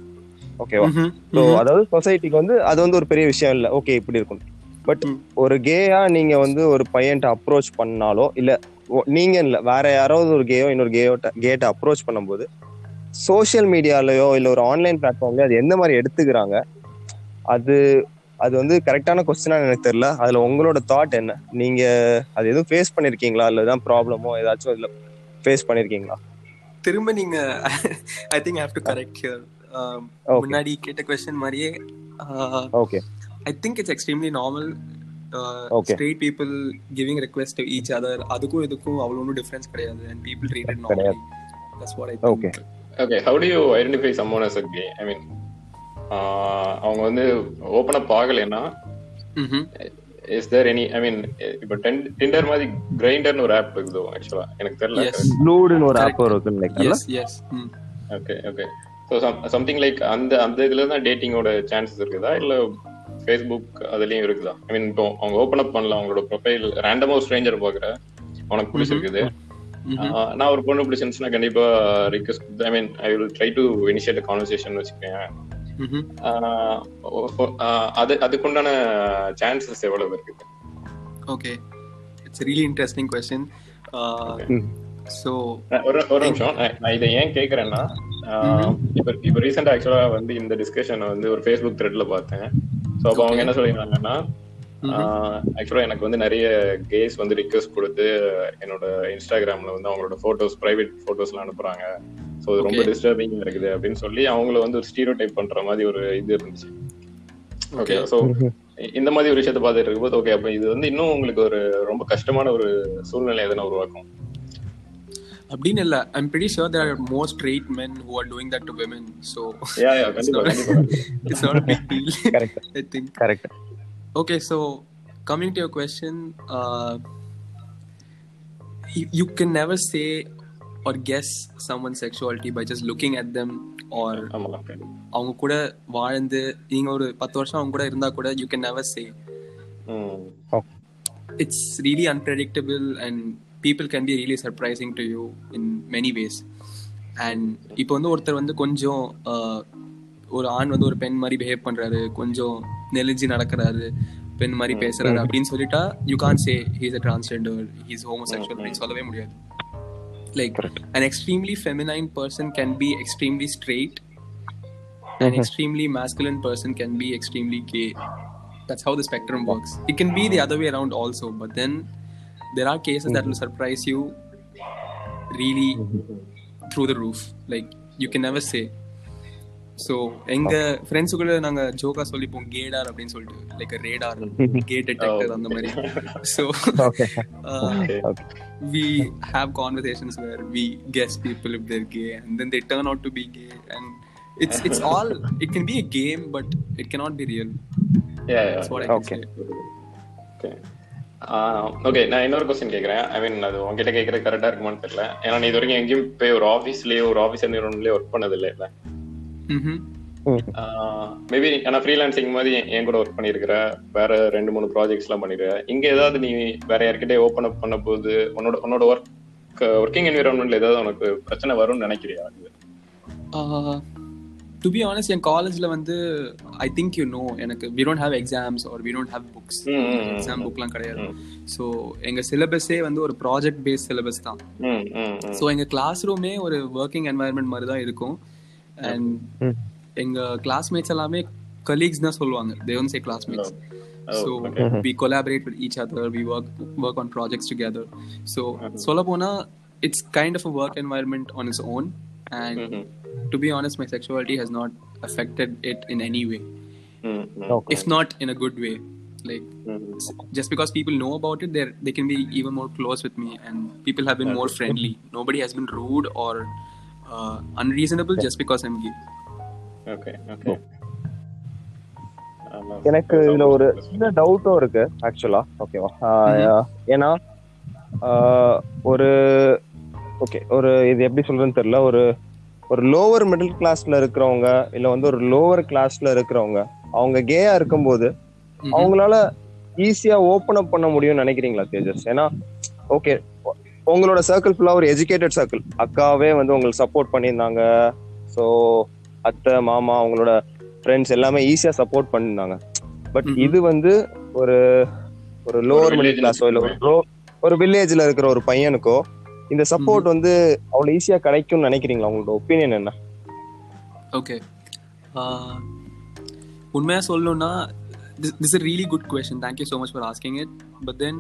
ஓகேவா. ஸோ அதாவது சொசைட்டிக்கு வந்து அது வந்து ஒரு பெரிய விஷயம் இல்லை. ஓகே இப்படி இருக்கும். பட். ஒரு கேயா நீங்க வந்து ஒரு பையன்ட்ட அப்ரோச் பண்ணாலோ இல்ல நீங்க இல்ல வேற யாராவது ஒரு கேயோ இன்னொரு கேயோட்ட கேட்ட அப்ரோச் பண்ணும்போது சோஷியல் மீடியாலயோ இல்ல ஒரு ஆன்லைன் பிளாட்ஃபார்ம்லயோ அது எந்த மாதிரி எடுத்துக்கிறாங்க? அது அது வந்து கரெக்டான கொஸ்டினா எனக்கு தெரியல. அதுல உங்களோட தாட் என்ன? நீங்க அது எதுவும் ஃபேஸ் பண்ணிருக்கீங்களா? இல்ல ஏதாவது ப்ராப்ளமோ ஏதாச்சும் இதுல ஃபேஸ் பண்ணிருக்கீங்களா? திரும்ப நீங்க I think have to correct here. முன்னாடி கேட்ட கொஸ்டின் மாதிரியே okay I think it's extremely normal. Straight people giving request each other அதுக்கும் இதுக்கும் அவ்வளோ ஒன்றும் டிஃபரன்ஸ் கிடையாது. And people treated normally that's what I Okay. Okay, how do you identify someone as a gay? I mean, ah அவங்க வந்து ஓப்பன் அப் ஆகலைன்னா இஸ் தேர் எனி ஐ மீன் இப்போ டிண்டர் மாதிரி கிரைண்டர்னு ஒரு ஆப் இருக்குதோ ஆக்சுவலா எனக்கு தெரியல. Yes. ப்ளூடுன்னு ஒரு ஆப். இருக்குன்னு நினைக்கிறேன் yes yes okay okay so something like அந்த அந்த இதுல தான் டேட்டிங்கோட சான்சஸ் இருக்குதா? இல்ல ஃபேஸ்புக் அதுலயும் இருக்குதா? ஐ மீன் இப்போ அவங்க ஓப்பன் அப் பண்ணல அவங்களோட ப்ரொஃபைல் ரேண்டமா ஒரு ஸ்ட்ரேஞ்சர் பாக்குற உனக்கு பிடிச்சிருக்குது. நான் ஒரு பொண்ணு பிடிச்சிருந்துச்சுன்னா கண்டிப்பா request I mean I will try to initiate conversation வச்சுக்கேன் அது அதுக்குண்டான சான்சஸ் எவ்வளவு இருக்குது okay it's really interesting question so நான் ஒரு ஒரு நிமிஷம். நான் இதை ஏன் கேக்குறேன்னா ஆஹ் இப்ப இப்ப ரீசெண்டா ஆக்சுவலா வந்து இந்த டிஸ்கஷன் வந்து ஒரு ஃபேஸ்புக் த்ரெட்ல பார்த்தேன். ஸோ அப்போ அவங்க என்ன சொல்லியிருந்தாங்கன்னா ஆக்சுவலா எனக்கு வந்து நிறைய கேஸ் வந்து ரிக்வெஸ்ட் கொடுத்து என்னோட இன்ஸ்டாகிராம்ல வந்து அவங்களோட போட்டோஸ் பிரைவேட் போட்டோஸ்லாம் அனுப்புறாங்க. ஸோ அது ரொம்ப Okay. டிஸ்டர்பிங் இருக்குது அப்படின்னு சொல்லி அவங்கள வந்து ஒரு ஸ்டீரியோ டைப் பண்ற மாதிரி ஒரு இது இருந்துச்சு. ஓகே ஸோ இந்த மாதிரி ஒரு விஷயத்தை பார்த்துட்டு இருக்கும்போது ஓகே அப்ப இது வந்து இன்னும் உங்களுக்கு ஒரு ரொம்ப கஷ்டமான ஒரு சூழ்நிலை எதனா உருவாக்கும்? அப்படின்னு இல்ல I'm pretty sure there are more straight men who are doing that to women so yeah yeah கண்டிப்பா கண்டிப்பா it's not a big deal Correct. i think correct okay so coming to your question uh, you, you can never say or guess someone's sexuality by just looking at them or ஆமா அவங்க கூட வாழ்ந்து நீங்க ஒரு பத்து வருஷம் அவங்க கூட இருந்தா கூட யூ கேன் நெவர் சே ம் it's really unpredictable and people can be really surprising to you in many ways and இப்போ வந்து ஒருத்தர் வந்து கொஞ்சம் ஆஹ், ஒரு ஆண் வந்து ஒரு பெண் மாதிரி பிஹேவ் பண்றாரு கொஞ்சம் நெலிஞ்சு நடக்கிறாரு பெண் மாதிரி பேசுறாரு அப்படின்னு சொல்லிட்டா you can say he's a transgender he's homosexual அப்படின்னு சொல்லவே முடியாது like an extremely feminine person can be extremely straight an extremely masculine person can be extremely gay that's how the spectrum works it can be the other way around also but then there are cases that will surprise you really through the roof like you can never say so எங்க ஃப்ரெண்ட்ஸுக்குள்ள நாங்க ஜோக்கா சொல்லிப்போம் கேடார் அப்படின்னு சொல்லிட்டு லைக் ரேடார் கே டிடெக்டர் அந்த மாதிரி so Okay. we have conversations where we guess people if they're gay and then they turn out to be gay and it's it's all it can be a game but it cannot be real yeah yeah that's what i can Okay. say okay okay நான் இன்னொரு கொஸ்டின் கேக்குறேன். ஐ மீன் அது உங்ககிட்ட கேக்குறது கரெக்டா இருக்குமான்னு தெரியல. ஏன்னா நீ இது வரைக்கும் எங்கேயும் போய் ஒரு ஆஃபீஸ்லயே ஒரு ஆஃபீஸ் நிறுவனம்லயே ஒர்க் பண்ணது இல்ல? mm-hmm. மேபி ஆனா ஃப்ரீலான்சிங் மாதிரி என் கூட ஒர்க் பண்ணிருக்கிற வேற ரெண்டு மூணு ப்ராஜெக்ட்ஸ் எல்லாம் பண்ணிருக்க இங்க ஏதாவது நீ வேற யார்கிட்டயே ஓபன் அப் பண்ண போது உன்னோட உன்னோட ஒர்க் ஒர்க்கிங் என்விரான்மெண்ட்ல ஏதாவது உனக்கு பிரச்சனை வரும்னு நினைக்கிறியா? டு பி ஆனஸ்ட் என் காலேஜ்ல வந்து ஐ திங்க் யூ நோ எனக்கு we don't have exams or we don't have books. Exam புக்லாம் கிடையாது. ஸோ எங்க சிலபஸே வந்து ஒரு ப்ராஜெக்ட் பேஸ் சிலபஸ் தான் ஸோ எங்க கிளாஸ் ரூமே ஒரு ஒர்க்கிங் என்வாயர்மெண்ட் மாதிரி தான் இருக்கும். அண்ட். எங்க கிளாஸ்மேட்ஸ் எல்லாமே கலீக்ஸ் தான் சொல்லுவாங்க. They won't say classmates so. We collaborate with each other we work work on projects together so சொல்ல போனா it's kind of a work environment on its own and ம்ஹும். To be honest my sexuality has not affected it in any way ம் ம் Okay. if not in a good way like ம் just because people know about it they they can be even more close with me and people have been more friendly nobody has been rude or uh, unreasonable just because i'm gay okay okay எனக்கு இதுல ஒரு சின்ன டவுட்டும் இருக்கு ஆக்சுவலா ஓகேவா ஏன்னா ஆஹ், ஒரு ஓகே ஒரு இது எப்படி சொல்றதுன்னு தெரியல. ஒரு ஒரு லோவர் மிடில் கிளாஸ்ல இருக்கிறவங்க இல்ல வந்து ஒரு லோவர் கிளாஸ்ல இருக்கிறவங்க அவங்க கேயா இருக்கும்போது. அவங்களால ஈஸியா ஓபன் அப் பண்ண முடியும்னு நினைக்கிறீங்களா தேஜஸ்? ஏன்னா ஓகே உங்களோட சர்க்கிள் ஃபுல்லா ஒரு எஜுகேட்டட் சர்க்கிள் அக்காவே வந்து உங்களுக்கு சப்போர்ட் பண்ணியிருந்தாங்க. ஸோ அத்தை மாமா அவங்களோட ஃப்ரெண்ட்ஸ் எல்லாமே ஈஸியா சப்போர்ட் பண்ணியிருந்தாங்க. பட். இது வந்து ஒரு ஒரு லோவர் மிடில் கிளாஸோ இல்ல ஒரு வில்லேஜ்ல இருக்கிற ஒரு பையனுக்கோ இந்த சப்போர்ட் வந்து அவ்வளவு ஈஸியா கிடைக்கும்னு நினைக்கிறீங்களா உங்களோட ஒப்பீனியன் என்ன ஓகே உண்மையா சொல்லணும்னா this, this is a really good question thank you so much for asking it but then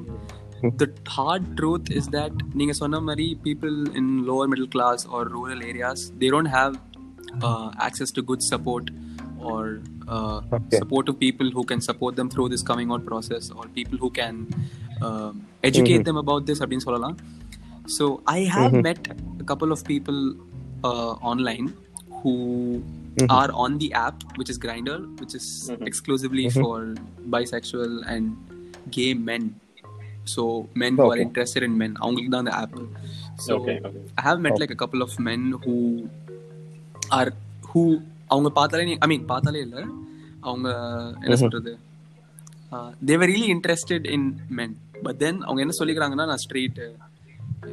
the hard truth is that நீங்க சொன்ன மாதிரி people in lower middle class or rural areas they don't have uh, access to good support or uh, Okay. supportive people who can support them through this coming out process or people who can um, educate them about this அப்படின்னு சொல்லலாம் so i have met a couple of people uh, online who are on the app which is grinder which is exclusively for bisexual and gay men so men who are Okay. interested in men அவங்களுக்கு தான் அந்த app so Okay, okay. i have met like a couple of men who are who அவங்க பார்த்தாலே ஐ மீன் பார்த்தாலே இல்ல அவங்க என்ன சொல்றது they were really interested in men but then அவங்க என்ன சொல்லிக்கிறாங்கன்னா நான் ஸ்ட்ரெயிட்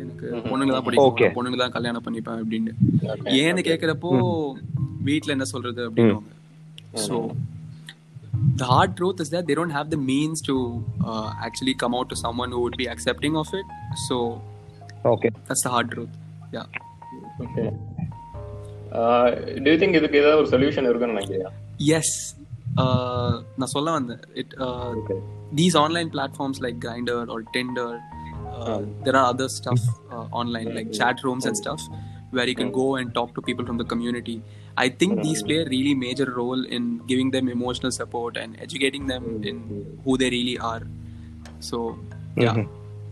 எனக்கு பொண்ணுங்க தான் Okay. பிடிக்கும் பொண்ணுங்க தான் கல்யாணம் பண்ணிப்பேன் அப்படின்னு Okay, ஏன்னு கேக்குறப்போ வீட்ல என்ன சொல்றது அப்படின்னுவாங்க so the hard truth is that they don't have the means to uh, actually come out to someone who would be accepting of it so okay that's the hard truth yeah okay do you think இதுக்கு ஏதாவது ஒரு சொல்யூஷன் இருக்குன்னு நினைக்கிறியா yes uh, நான் சொல்ல வந்தேன் it uh, Okay. these online platforms like grinder or tinder uh, there are other stuff <laughs> uh, online like chat rooms and stuff where you can go and talk to people from the community i think these play a really major role in giving them emotional support and educating them in who they really are so yeah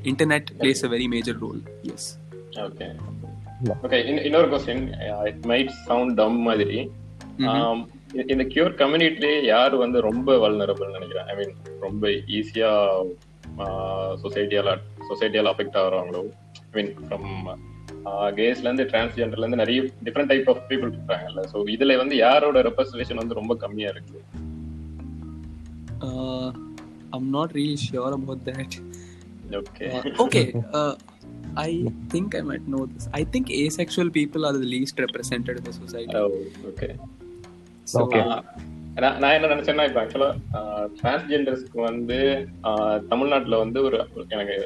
internet plays a very major role yes okay okay இன்னொரு question it might sound dumb மாதிரி Um, இ- இந்த கியூர் கம்யூனிட்டிலே யார் வந்து ரொம்ப வல்னரபிள் நினைக்கிறேன் ஐ மீன் ரொம்ப ஈஸியா சொசைட்டியால சொசைட்டியால அஃபெக்ட் ஆகுறாங்களோ ஐ மீன் ஃப்ரம் கேஸ்ல இருந்து டிரான்ஸ்ஜெண்டர்ல இருந்து நிறைய டிஃப்ரெண்ட் டைப் ஆஃப் பீப்புள் இருக்காங்கல்ல ஸோ இதுல வந்து யாரோட ரெப்ரசன்டேஷன் வந்து ரொம்ப கம்மியா இருக்கு uh, i'm not really sure about that okay Uh, okay. Uh, I think I might know this. I think asexual people are the least represented in the society. Okay So, Okay. நான் நான் என்ன நினைச்சேன்னா இப்ப ஆக்சுவலா டிரான்ஸ்ஜெண்டர்ஸ்க்கு வந்து ஆஹ், தமிழ்நாட்டுல வந்து ஒரு எனக்கு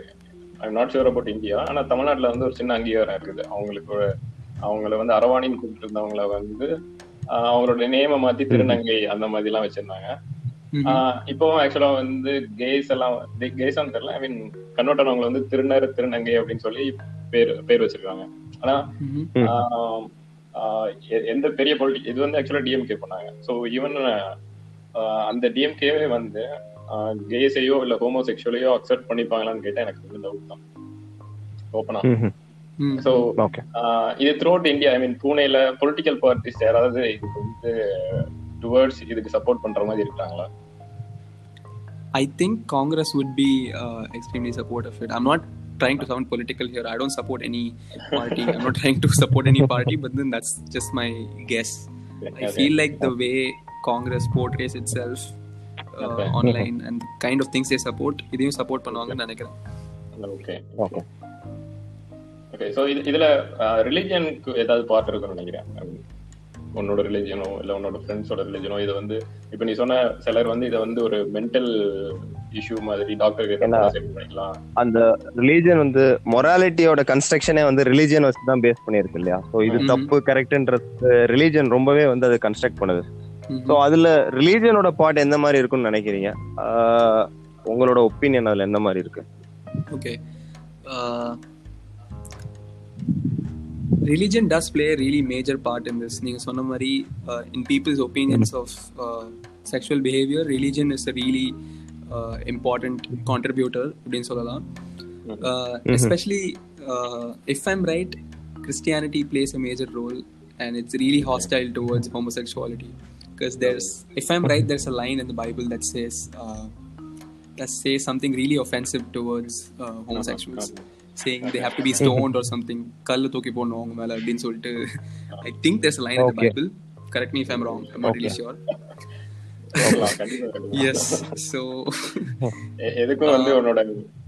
I not sure about India ஆனா தமிழ்நாட்டுல வந்து ஒரு சின்ன அங்கீகாரம் இருக்குது. அவங்களுக்கு அவங்கள வந்து அரவாணின்னு கூப்பிட்டு இருந்தவங்கள வந்து அவங்களோட நேம மாத்தி திருநங்கை அந்த மாதிரி எல்லாம் வச்சிருந்தாங்க இப்போவும் ஆக்சுவலா வந்து கேஸ் எல்லாம் கேஸான்னு தெரியல ஐ மீன் கன்வெர்ட் வந்து திருநர் திருநங்கை அப்படின்னு சொல்லி பேர் பேர் வச்சிருக்காங்க. ஆனா எந்த பெரிய பொலிட்டிக் இது வந்து ஆக்சுவலா டிஎம்கே பண்ணாங்க. ஸோ ஈவன் அந்த டிஎம்கேவே வந்து கேஸையோ இல்ல ஹோமோசெக்சுவலையோ அக்செப்ட் பண்ணிப்பாங்களான்னு கேட்டா எனக்கு வந்து டவுட் தான் ஓப்பனா Mm. ஸோ இது throughout India I mean பூனேல பொலிட்டிக்கல் பார்ட்டிஸ் யாராவது இதுக்கு வந்து டுவர்ட்ஸ் இதுக்கு சப்போர்ட் பண்ற மாதிரி இருக்காங்களா I think Congress would be uh, extremely supportive of it. I'm not trying to sound political here. I don't support any party. I'm not trying to support any party, but then that's just my guess. I feel like the way Congress portrays itself uh, <laughs> online and kind of things they support, இதையும் support பண்ணுவாங்கன்னு நினைக்கிறேன். ஓகே ஓகே ஓகே ஸோ இது இதுல ரிலிஜனுக்கு ஏதாவது பார்ட் இருக்குன்னு நினைக்கிறேன். I mean, உன்னோட ரிலிஜனோ இல்ல உன்னோட ஃப்ரெண்ட்ஸோட ரிலிஜனோ இது வந்து இப்ப நீ சொன்ன சிலர் வந்து இதை வந்து ஒரு மென்டல் இஷ்யூ மாதிரி டாக்டர் அந்த ரிலீஜன் வந்து மொராலிட்டியோட கன்ஸ்ட்ரக்ஷனே வந்து ரிலீஜன் வச்சு தான் பேஸ் பண்ணியிருக்கு இல்லையா? ஸோ இது. தப்பு கரெக்ட்ன்றது ரிலீஜன் ரொம்பவே வந்து அதை கன்ஸ்ட்ரக்ட் பண்ணுது. ஸோ அதுல ரிலீஜனோட பார்ட் எந்த மாதிரி இருக்கும்னு நினைக்கிறீங்க உங்களோட ஒப்பீனியன் அதுல எந்த மாதிரி இருக்கு Okay. Uh, religion does play a really major part in this. நீங்க சொன்ன மாதிரி uh, in people's opinions of uh, sexual behavior, religion is a really uh, important contributor அப்படின்னு சொல்லலாம். Uh, especially uh, if I'm right, Christianity plays a major role and it's really hostile towards homosexuality. Because there's, if I'm right, there's a line in the Bible that says, uh, that says something really offensive towards uh, homosexuals, saying they have to be stoned or something. கல்லு தூக்கி போடணும் அவங்க மேல அப்படின்னு சொல்லிட்டு I think there's a line in the Okay. Bible. Correct me if I'm wrong. I'm not really Okay. sure. கண்டிப்பா, கண்டிப்பா. Yes. So எ- எதுக்கும் வந்து உன்னோட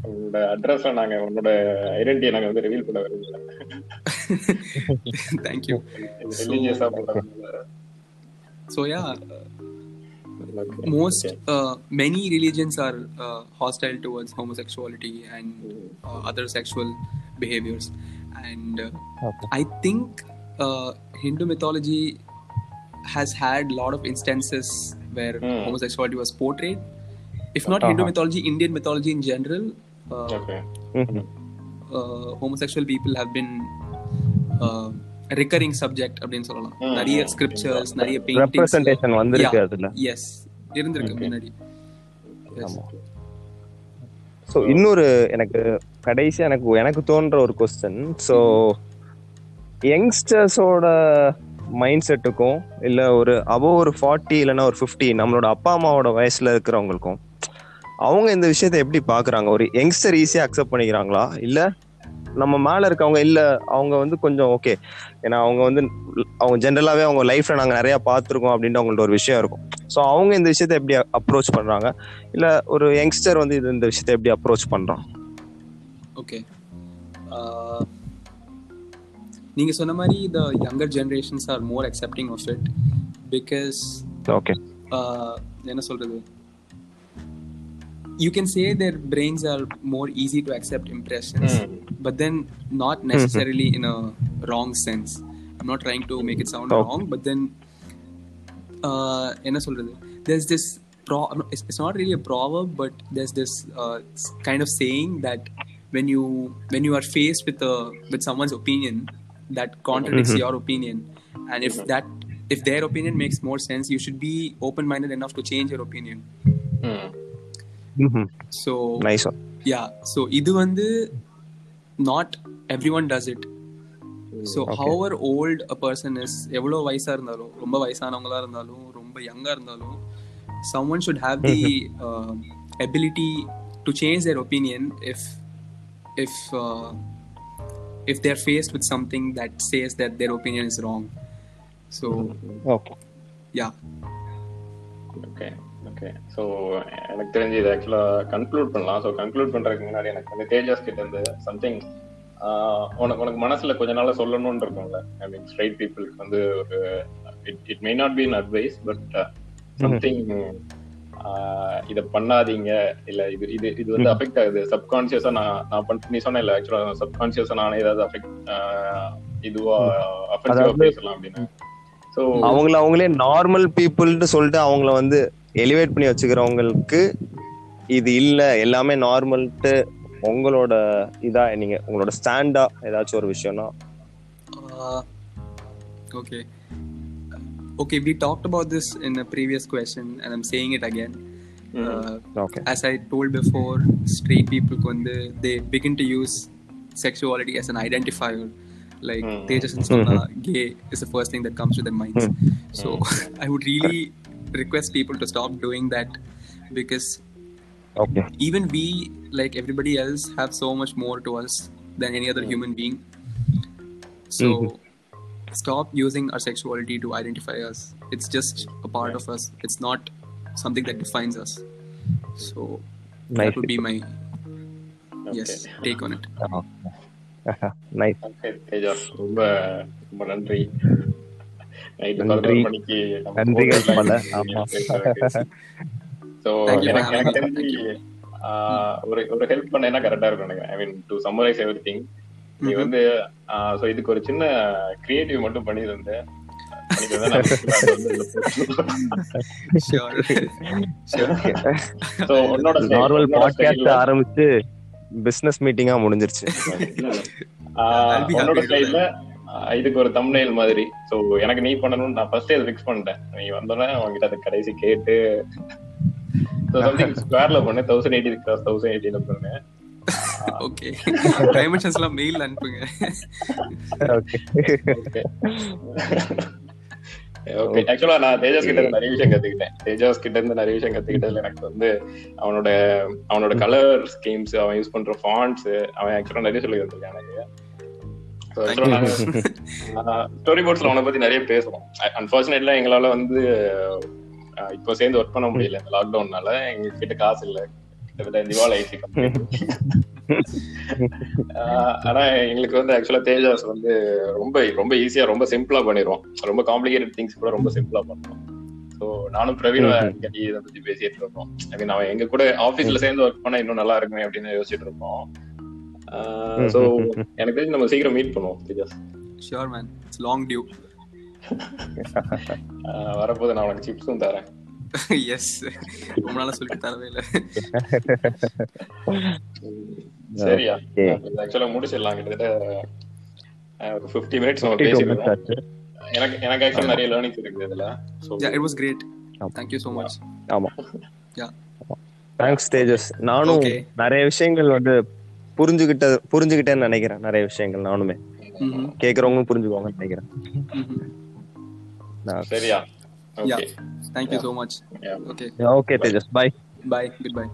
உன்னோட அட்ரஸ் நாங்க உன்னோட ஐடென்டிட்டியை நாங்க வந்து ரிவீல் பண்ண விரும்பல thank you. ரிலீஜியஸா பண்றதுனால So yeah, most uh, many religions are uh, hostile towards homosexuality and uh, other sexual behaviors and uh, Okay. i think uh, hindu mythology has had a lot of instances where Hmm. homosexuality was portrayed if not hindu Uh-huh. mythology indian mythology in general uh, okay Mhm. uh, homosexual people have been recurring subject அப்படின்னு சொல்லலாம். நிறைய scriptures நிறைய Representation வந்திருக்கு. அதுல. yes. இருந்திருக்கு முன்னாடி. ஸோ இன்னொரு எனக்கு கடைசியா எனக்கு எனக்கு தோன்ற ஒரு கொஸ்டின் ஸோ யங்ஸ்டர்ஸோட மைண்ட் செட்டுக்கும் இல்ல ஒரு அபோ ஒரு ஃபார்ட்டி இல்லைன்னா ஒரு ஃபிஃப்டி நம்மளோட அப்பா அம்மாவோட வயசுல இருக்கிறவங்களுக்கும் அவங்க இந்த விஷயத்தை எப்படி பாக்குறாங்க ஒரு யங்ஸ்டர் ஈஸியா அக்செப்ட் பண்ணிக்கிறாங்களா? இல்ல நம்ம மேல இருக்கவங்க இல்ல அவங்க வந்து கொஞ்சம் ஓகே ஏன்னா அவங்க வந்து அவங்க ஜென்ரலாவே அவங்க லைஃப்ல நாங்க நிறைய பார்த்துருக்கோம் அப்படின்ட்டு அவங்கள்ட்ட ஒரு விஷயம் இருக்கும். ஸோ அவங்க இந்த விஷயத்தை எப்படி அப்ரோச் பண்றாங்க? இல்ல ஒரு யங்ஸ்டர் வந்து இது இந்த விஷயத்தை எப்படி அப்ரோச் பண்றான்? ஓகே நீங்க சொன்ன மாதிரி the younger generations are more accepting of it because okay uh, என்ன சொல்றது? you can say their brains are more easy to accept impressions Hmm. but then not necessarily in a wrong sense i'm not trying to make it sound Okay. wrong but then uh, என்ன சொல்றது there's this pro it's, it's not really a proverb but there's this uh, s- kind of saying that when you when you are faced with a with someone's opinion that contradicts your opinion and if that if their opinion makes more sense you should be open minded enough to change your opinion So nice yeah so இது வந்து not everyone does it so however old a person is எவ்வளோ வயசா இருந்தாலும் ரொம்ப வயசானவங்களா இருந்தாலும் ரொம்ப யங்கா இருந்தாலும் someone should have the uh, ability to change their opinion if if uh, if they're faced with something that says that their opinion is wrong so okay yeah okay so எனக்கு தெரிஞ்சு இது ஆக்சுவலா கன்க்ளூட் பண்ணலாம். ஸோ கன்க்ளூட் பண்றதுக்கு முன்னாடி எனக்கு வந்து தேஜாஸ் கிட்ட இருந்து சம்திங் உனக்கு உனக்கு மனசுல கொஞ்ச நாளா சொல்லணும்னு இருக்கும்ல? ஐ மீன் ஸ்ட்ரைட் பீப்புளுக்கு வந்து ஒரு it it may not be in advice but something இத பண்ணாதீங்க. இல்ல இது இது இது வந்து அஃபெக்ட் ஆகுது. சப்கான்சியஸா நான் நான் பண்ண நீ சொன்ன இல்ல ஆக்சுவலா சப்கான்சியஸா நானே ஏதாவது அஃபெக்ட் இதுவா அஃபெக்டிவா பேசலாம் அப்படின்னு. அவங்கள அவங்களே நார்மல் பீப்புள்னு சொல்லிட்டு அவங்கள வந்து எலிவேட் பண்ணி வச்சுக்கிறவங்களுக்கு இது இல்ல எல்லாமே நார்மல்ட்டு உங்களோட இதா நீங்க உங்களோட ஸ்டாண்டா ஏதாச்சும் ஒரு விஷயம்னா Uh, okay. Okay, we talked about this in a previous question, and I'm saying it again. Uh, okay as I told before, straight people kunde, they begin to use sexuality as an identifier. Like Mm. Tejas and Sona, gay is the first thing that comes to their minds. So <laughs> I would really request people to stop doing that because okay even we, like everybody else, have so much more to us than any other human being. So stop using our sexuality to identify us. It's just a part of us. It's not something that defines us. So that Nice. would be my yes take on it. <laughs> Nice Okay, Tejas ரொம்ப ரொம்ப நன்றி எனக்கு. தெரிஞ்சு ஆஹ், ஒரு ஒரு ஹெல்ப் பண்ணேன்னா கரெக்டா இருக்கும் நினைக்கிறேன். I mean to summarize everything நீ. வந்து ஸோ இதுக்கு ஒரு சின்ன கிரியேட்டிவ் மட்டும் பண்ணி பண்ணி style- நார்மல் பாட்காஸ்ட் ஆரம்பிச்சு பிசினஸ் மீட்டிங்கா முடிஞ்சிருச்சு. இதுக்கு ஒரு தம்ப்நெயில் மாதிரி. சோ எனக்கு நீ பண்ணணும்னு நான் ஃபர்ஸ்டே அதை ஃபிக்ஸ் பண்ணிட்டேன். நீ வந்தோடனே உங்ககிட்ட அதை கடைசி கேட்டு சம்திங் ஸ்கொயர்ல பண்ணு. தௌசண்ட் எயிட்டி கிராஸ் தௌசண்ட் எயிட்டில பண்ணு. <laughs> Dimensions எல்லாம் mail அனுப்புங்க. ஓகே ஓகே ஆக்சுவலா நான் தேஜாஸ் கிட்ட இருந்து நிறைய விஷயம் கத்துக்கிட்டேன். தேஜாஸ் கிட்ட இருந்து நிறைய விஷயம் கத்துக்கிட்டதுல எனக்கு வந்து அவனோட அவனோட கலர் ஸ்கீம்ஸ் அவன் யூஸ் பண்ற ஃபாண்ட்ஸ் அவன் ஆக்சுவலா நிறைய சொல்லி தந்திருக்கான் எனக்கு. ஸ்டோரி போர்ட்ஸ்ல <laughs> அவனை பத்தி நிறைய பேசுறோம். அன்பார்ச்சுனேட்ல எங்களால வந்து இப்போ சேர்ந்து ஒர்க் பண்ண முடியல இந்த லாக்டவுன்னால எங்க கிட்ட காசு இல்ல. கிட்டத்தட்ட திவால். அஹ், ஆனா எங்களுக்கு வந்து ஆக்சுவலா தேஜாஸ் வந்து ரொம்ப ரொம்ப ஈஸியா ரொம்ப சிம்பிளா பண்ணிடுவோம். ரொம்ப காம்ப்ளிகேட்டட் திங்ஸ் கூட ரொம்ப சிம்பிளா பண்ணுவோம். ஸோ நானும் அடிக்கடி இதை பத்தி பேசிட்டு இருக்கோம். ஐ மீன் அவன் எங்க கூட ஆபீஸ்ல சேர்ந்து ஒர்க் பண்ணா இன்னும் நல்லா இருக்குமே அப்படின்னு யோசிச்சுட்டு இருக்கோம். ஸோ எனக்கு தெரிஞ்சு நம்ம சீக்கிரம் மீட் பண்ணுவோம் Tejas Sure, man. It's long due. <laughs> ஆஹ் வரப்போது நான் உனக்கு சிப்ஸும் தரேன் <laughs> yes. ரொம்ப நாளா சொல்லிட்டு தரவே இல்லை. <laughs> சரியா. ஆக்சுவலா முடிச்சிடலாம் கிட்டத்தட்ட ஒரு ஃபிஃப்டி மினிட்ஸ் நம்ம 52 minutes பேசிருக்கோம் எனக்கு எனக்கு ஆக்சுவலா நிறைய லேர்னிங்ஸ் இருக்குது இதுல so Yeah, it was great. ஆமா. Thank you so much. ஆமா Yeah. தேங்க்ஸ் தேஜஸ் நானும். நிறைய விஷயங்கள் வந்து புரிஞ்சுகிட்ட புரிஞ்சுகிட்டேன்னு நினைக்கிறேன். நிறைய விஷயங்கள் நானுமே. கேக்குறவங்க புரிஞ்சுக்குவாங்கன்னு நினைக்கிறேன். சரியா? Okay thank you so much okay okay Tejas bye bye goodbye